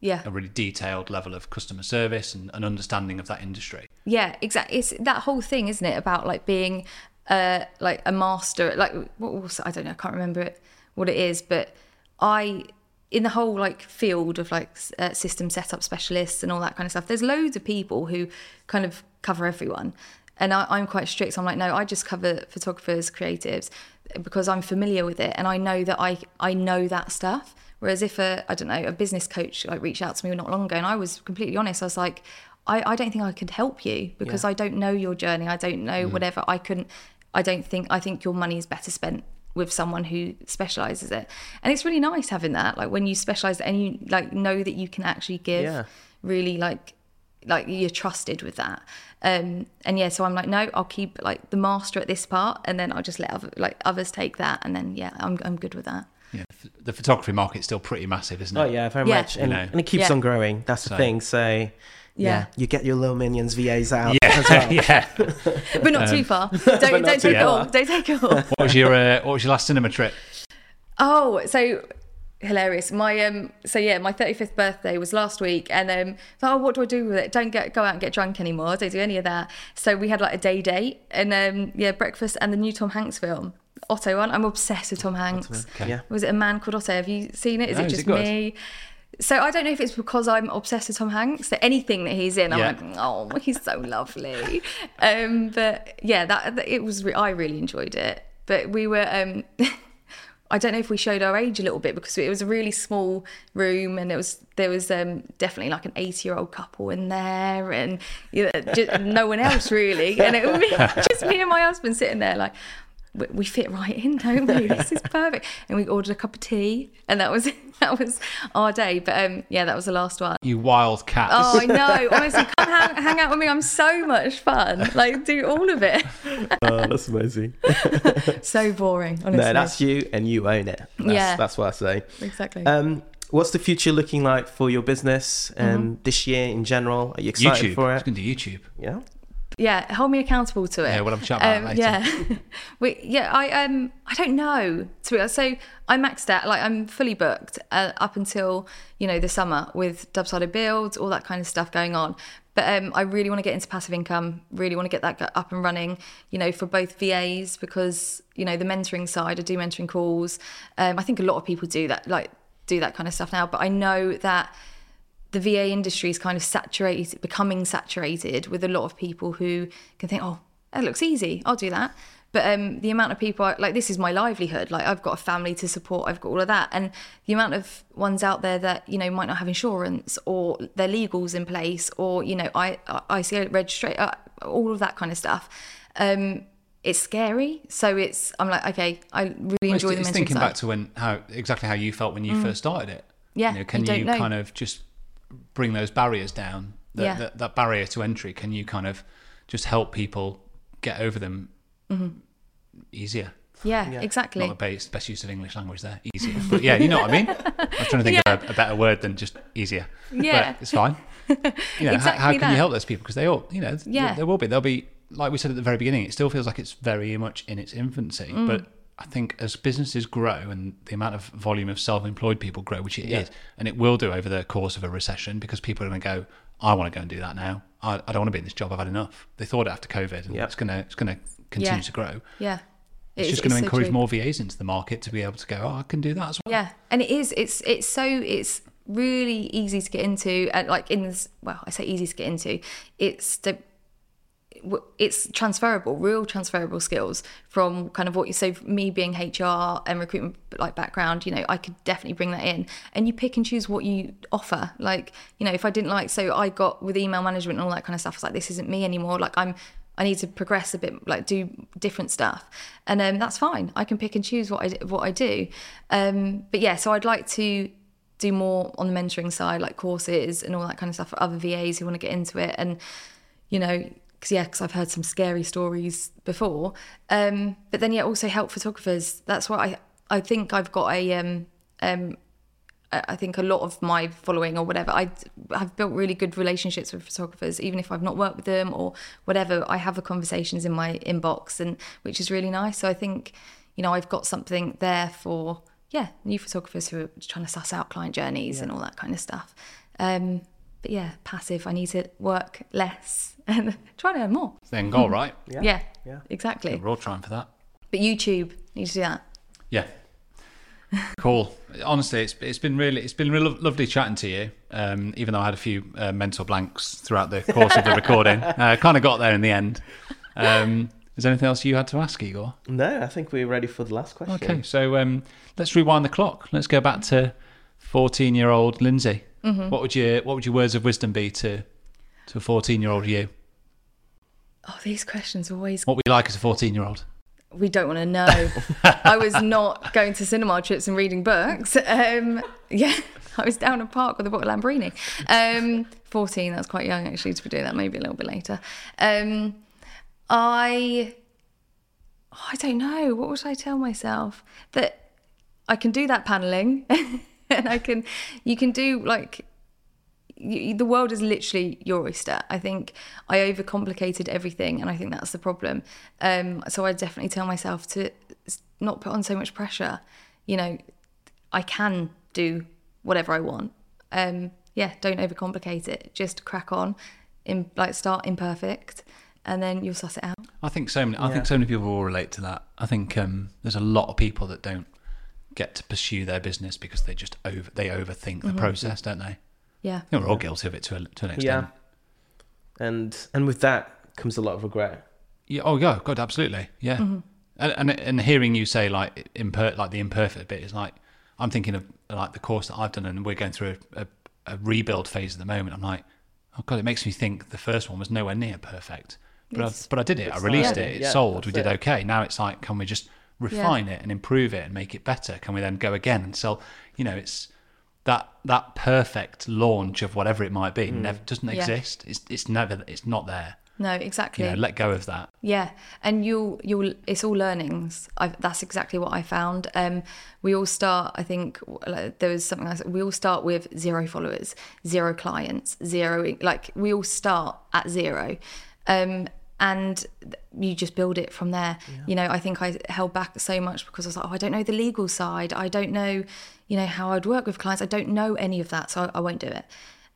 yeah. a really detailed level of customer service and an understanding of that industry. Yeah, exactly. It's that whole thing, isn't it, about like being uh like a master. Like what was I don't know. I can't remember it what it is, but I in the whole like field of like uh, system setup specialists and all that kind of stuff. There's loads of people who kind of cover everyone. And I, I'm quite strict. I'm like, no, I just cover photographers, creatives, because I'm familiar with it and I know that I I know that stuff. Whereas if a I don't know a business coach like reached out to me not long ago and I was completely honest, I was like, I, I don't think I could help you because I don't know your journey. I don't know whatever. I couldn't. I don't think. I think your money is better spent with someone who specializes it, and it's really nice having that. Like when you specialize and you like know that you can actually give. Yeah. Really like like you're trusted with that. Um, and yeah, so I'm like, no, I'll keep like the master at this part, and then I'll just let other, like others take that, and then yeah, I'm I'm good with that. Yeah, f- the photography market's still pretty massive, isn't it? oh yeah, very Yeah. much, and, You know. and it keeps Yeah. on growing. That's the So- thing. So yeah. Yeah. you get your little minions VAs out. Yeah, as well. [laughs] yeah. [laughs] But not too far. [laughs] Don't don't take too it all. Don't take it all. What was your uh, What was your last cinema trip? Oh, so hilarious. My um so yeah, my 35th birthday was last week and um oh what do I do with it? Don't get go out and get drunk anymore. Don't do any of that. So we had like a day date and um yeah, breakfast and the new Tom Hanks film. Otto one. I'm obsessed with Tom Hanks. Yeah. Was it a man called Otto? Have you seen it? Is No, it is just it me? So I don't know if it's because I'm obsessed with Tom Hanks that anything that he's in, I'm Yeah. like, oh, he's so lovely. um, but yeah, that, that- it was. Re- I really enjoyed it. But we were. Um, [laughs] I don't know if we showed our age a little bit because it was a really small room and it was there was um, definitely like an 80 year old couple in there and you know, just no one else really and it was me, [laughs] just me and my husband sitting there like we, we fit right in don't we [laughs] this is perfect and we ordered a cup of tea and that was [laughs] that was our day but um yeah that was the last one You wild cats. Oh, I know. [laughs] Honestly, come hang, hang out with me. I'm so much fun. Like, do all of it. oh, that's amazing. So boring, honestly. no, that's you, and you own it. That's, Yeah. that's what I say. exactly. Um, what's the future looking like for your business and this year in general? Are you excited YouTube. for It's it? going to YouTube. Yeah. Yeah, hold me accountable to it. Yeah, we'll have a chat about it later. Yeah, [laughs] we, yeah. I um, I don't know. To be honest, so I'm maxed out. Like I'm fully booked uh, up until you know the summer with Dubsado builds, all that kind of stuff going on. But um, I really want to get into passive income. Really want to get that up and running. You know, for both VAs because you know the mentoring side. I do mentoring calls. Um, I think a lot of people do that. Like do that kind of stuff now. But I know that the VA industry is kind of saturated, becoming saturated with a lot of people who can think, oh, that looks easy, I'll do that. But um, the amount of people, like, this is my livelihood. Like, I've got a family to support, I've got all of that. And the amount of ones out there that, you know, might not have insurance or their legals in place or, you know, I, I ICO registration, uh, all of that kind of stuff. Um, it's scary. So it's, I'm like, okay, I really Well, enjoy it's, the it's thinking side. back to when how exactly how you felt when you first started it. Yeah, You know, can you you kind of just bring those barriers down? That, Yeah. that, that barrier to entry. Can you kind of just help people get over them Mm-hmm. easier? Yeah, Yeah. exactly. Not the best, best use of English language there. Easier. But yeah, you know what I mean? [laughs] I was trying to think of a, a better word than just easier. Yeah. But it's fine. [laughs] You know, how, how Exactly can you help those people? Because they all, you know, Yeah. there will be. There'll be, like we said at the very beginning, it still feels like it's very much in its infancy. Mm. But I think as businesses grow and the amount of volume of self employed people grow, which it is, and it will do over the course of a recession because people are going to go, I want to go and do that now. I, I don't want to be in this job. I've had enough. They thought it after COVID, and Yeah. it's going to it's going to continue Yeah. to grow. yeah. It It's just going to so encourage true. more VAs into the market to be able to go, oh, I can do that as well. Yeah, and it is. It's it's so it's really easy to get into, and like in this. Well, I say easy to get into. It's the w- it's transferable, real transferable skills from kind of what you so me being HR and recruitment like background, you know, I could definitely bring that in. And you pick and choose what you offer. Like, you know, if I didn't like so I got with email management and all that kind of stuff, I was like, this isn't me anymore. Like I'm I need to progress a bit, like do different stuff, and um, that's fine. I can pick and choose what I what I do. Um, but yeah, so I'd like to do more on the mentoring side, like courses and all that kind of stuff for other VAs who want to get into it, and you know, because yeah, because I've heard some scary stories before. Um, but then yeah, also help photographers. That's why I I think I've got a um um I think a lot of my following or whatever, I have built really good relationships with photographers, even if I've not worked with them or whatever. I have the conversations in my inbox, and which is really nice. So I think, you know, I've got something there for yeah, new photographers who are trying to suss out client journeys and all that kind of stuff. Um, but yeah, passive. I need to work less [laughs] and try to earn more. It's the end goal, right? Yeah, Yeah. exactly. We're all trying for that. But YouTube need to do that. Yeah. [laughs] Cool. Honestly, it's it's been really it's been really lovely chatting to you. Um, even though I had a few uh, mental blanks throughout the course of the [laughs] recording, uh, kind of got there in the end. Um, is there anything else you had to ask, Igor? No, I think we're ready for the last question. Okay, so um, let's rewind the clock. Let's go back to fourteen-year-old Lindsey. Mm-hmm. What would your what would your words of wisdom be to to a fourteen-year-old you? Oh, these questions always What would we like as a fourteen-year-old? we don't want to know. [laughs] I was not going to cinema trips and reading books. Um, yeah, [laughs] I was down a park with a bottle of Lambrini. Um, 14, that's quite young actually to be doing that, maybe a little bit later. Um, I, oh, I don't know. What would I tell myself? That I can do that paneling [laughs] [laughs] and I can, you can do like, you, the world is literally your oyster. I think I overcomplicated everything, and I think that's the problem. Um, so I definitely tell myself to not put on so much pressure. You know, I can do whatever I want. Um, yeah, don't overcomplicate it. Just crack on, in, like start imperfect, and then you'll suss it out. I think so many. I Yeah. think so many people will relate to that. I think um, there's a lot of people that don't get to pursue their business because they just over they overthink Mm-hmm. the process, don't they? Yeah, I think we're all guilty of it to a, to an extent. Yeah. And and with that comes a lot of regret. Yeah. Oh, yeah. God, absolutely. Yeah. Mm-hmm. And, and and hearing you say like imper- like the imperfect bit is like I'm thinking of like the course that I've done, and we're going through a, a, a rebuild phase at the moment. I'm like, oh god, it makes me think the first one was nowhere near perfect, but I, but I did it. I released not. it. It Yeah, sold. We did it. okay. Now it's like, can we just refine it and improve it and make it better? Can we then go again and sell? You know, it's that that perfect launch of whatever it might be never doesn't Yeah. exist. It's it's never it's not there. no, exactly. You know, let go of that. Yeah, and you'll you'll it's all learnings. i that's exactly what I found. Um, we all start. I think like, there was something I said. We all start with zero followers, zero clients, zero. Like we all start at zero, um, and you just build it from there. You know, I think I held back so much because I was like, oh, I don't know the legal side. I don't know, you know, how I'd work with clients. I don't know any of that, so I, I won't do it.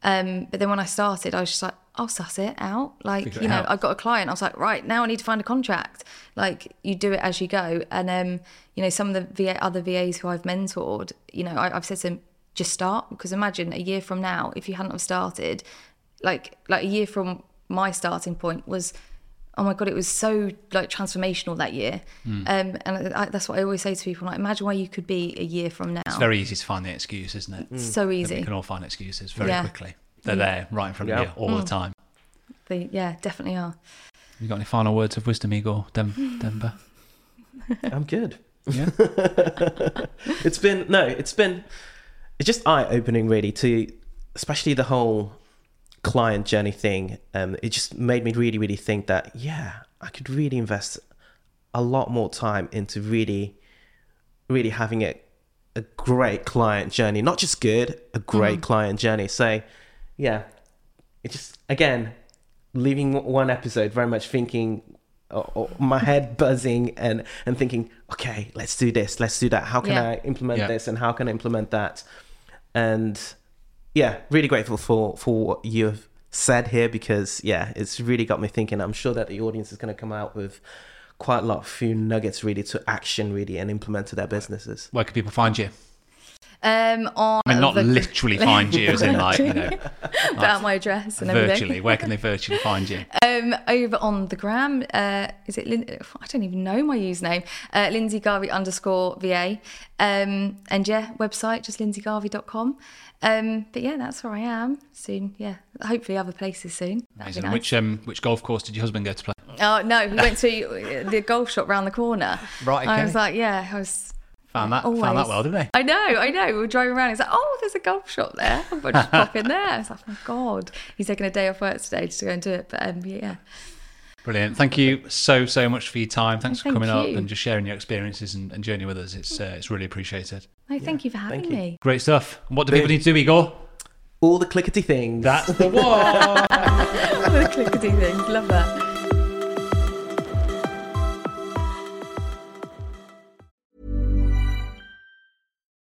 Um, but then when I started, I was just like, I'll suss it out. Like, Figure you know. I got a client. I was like, right now I need to find a contract. Like, you do it as you go. And um, you know, some of the VA, other VAs who I've mentored, you know, I, I've said to them, just start. Because imagine a year from now, if you hadn't have started, like, like a year from my starting point was, oh my god, it was so like transformational that year. Hmm. Um, and I, that's what I always say to people. Like, imagine where you could be a year from now. It's very easy to find the excuse, isn't it? so We easy. can all find excuses very Yeah. quickly. They're there, right in front Yeah. of you all the time. They, yeah, definitely are. You got any final words of wisdom, Igor Dem- [laughs] Denver? I'm good. Yeah. [laughs] It's been no, it's been it's just eye opening really to especially the whole client journey thing. Um, it just made me really, really think that yeah, I could really invest a lot more time into really, really having a, a great client journey. Not just good, a great client journey. So, yeah, it just, again, leaving one episode very much thinking, or, or my [laughs] head buzzing and, and thinking, okay, let's do this, let's do that. How can Yeah. I implement Yeah. this and how can I implement that? And yeah, really grateful for for what you've said here because yeah, it's really got me thinking. I'm sure that the audience is going to come out with quite a lot of few nuggets really to action really and implement to their businesses. Where can people find you? Um, on I mean, not the- literally find you, as in like you [laughs] know, put out my address and everything. virtually. Where can they virtually find you? [laughs] Um, over on the gram, uh, is it? Lin- I don't even know my username. Uh, Lindsey Garvey underscore VA. Um, and yeah, website just lindseygarvey.com. Um, but yeah, that's where I am soon. Yeah, hopefully other places soon. Nice. Which um which golf course did your husband go to play? Oh no, he went to the golf shop round the corner. [laughs] Right, I was like, yeah, I was. Found that always. found that well, didn't they? I know, I know. We were driving around. He's like, oh, there's a golf shop there. I'm going to pop in there. I was like, oh my god. He's taking a day off work today just to go and do it. But um, yeah, Brilliant. Thank you so so much for your time. Thanks for Thank coming up and just sharing your experiences and, and journey with us. It's uh, it's really appreciated. no, thank you for having you. me. Great stuff. What do people need to do, Igor? All the clickety things. That's the [laughs] one. [laughs] the clickety things. Love that.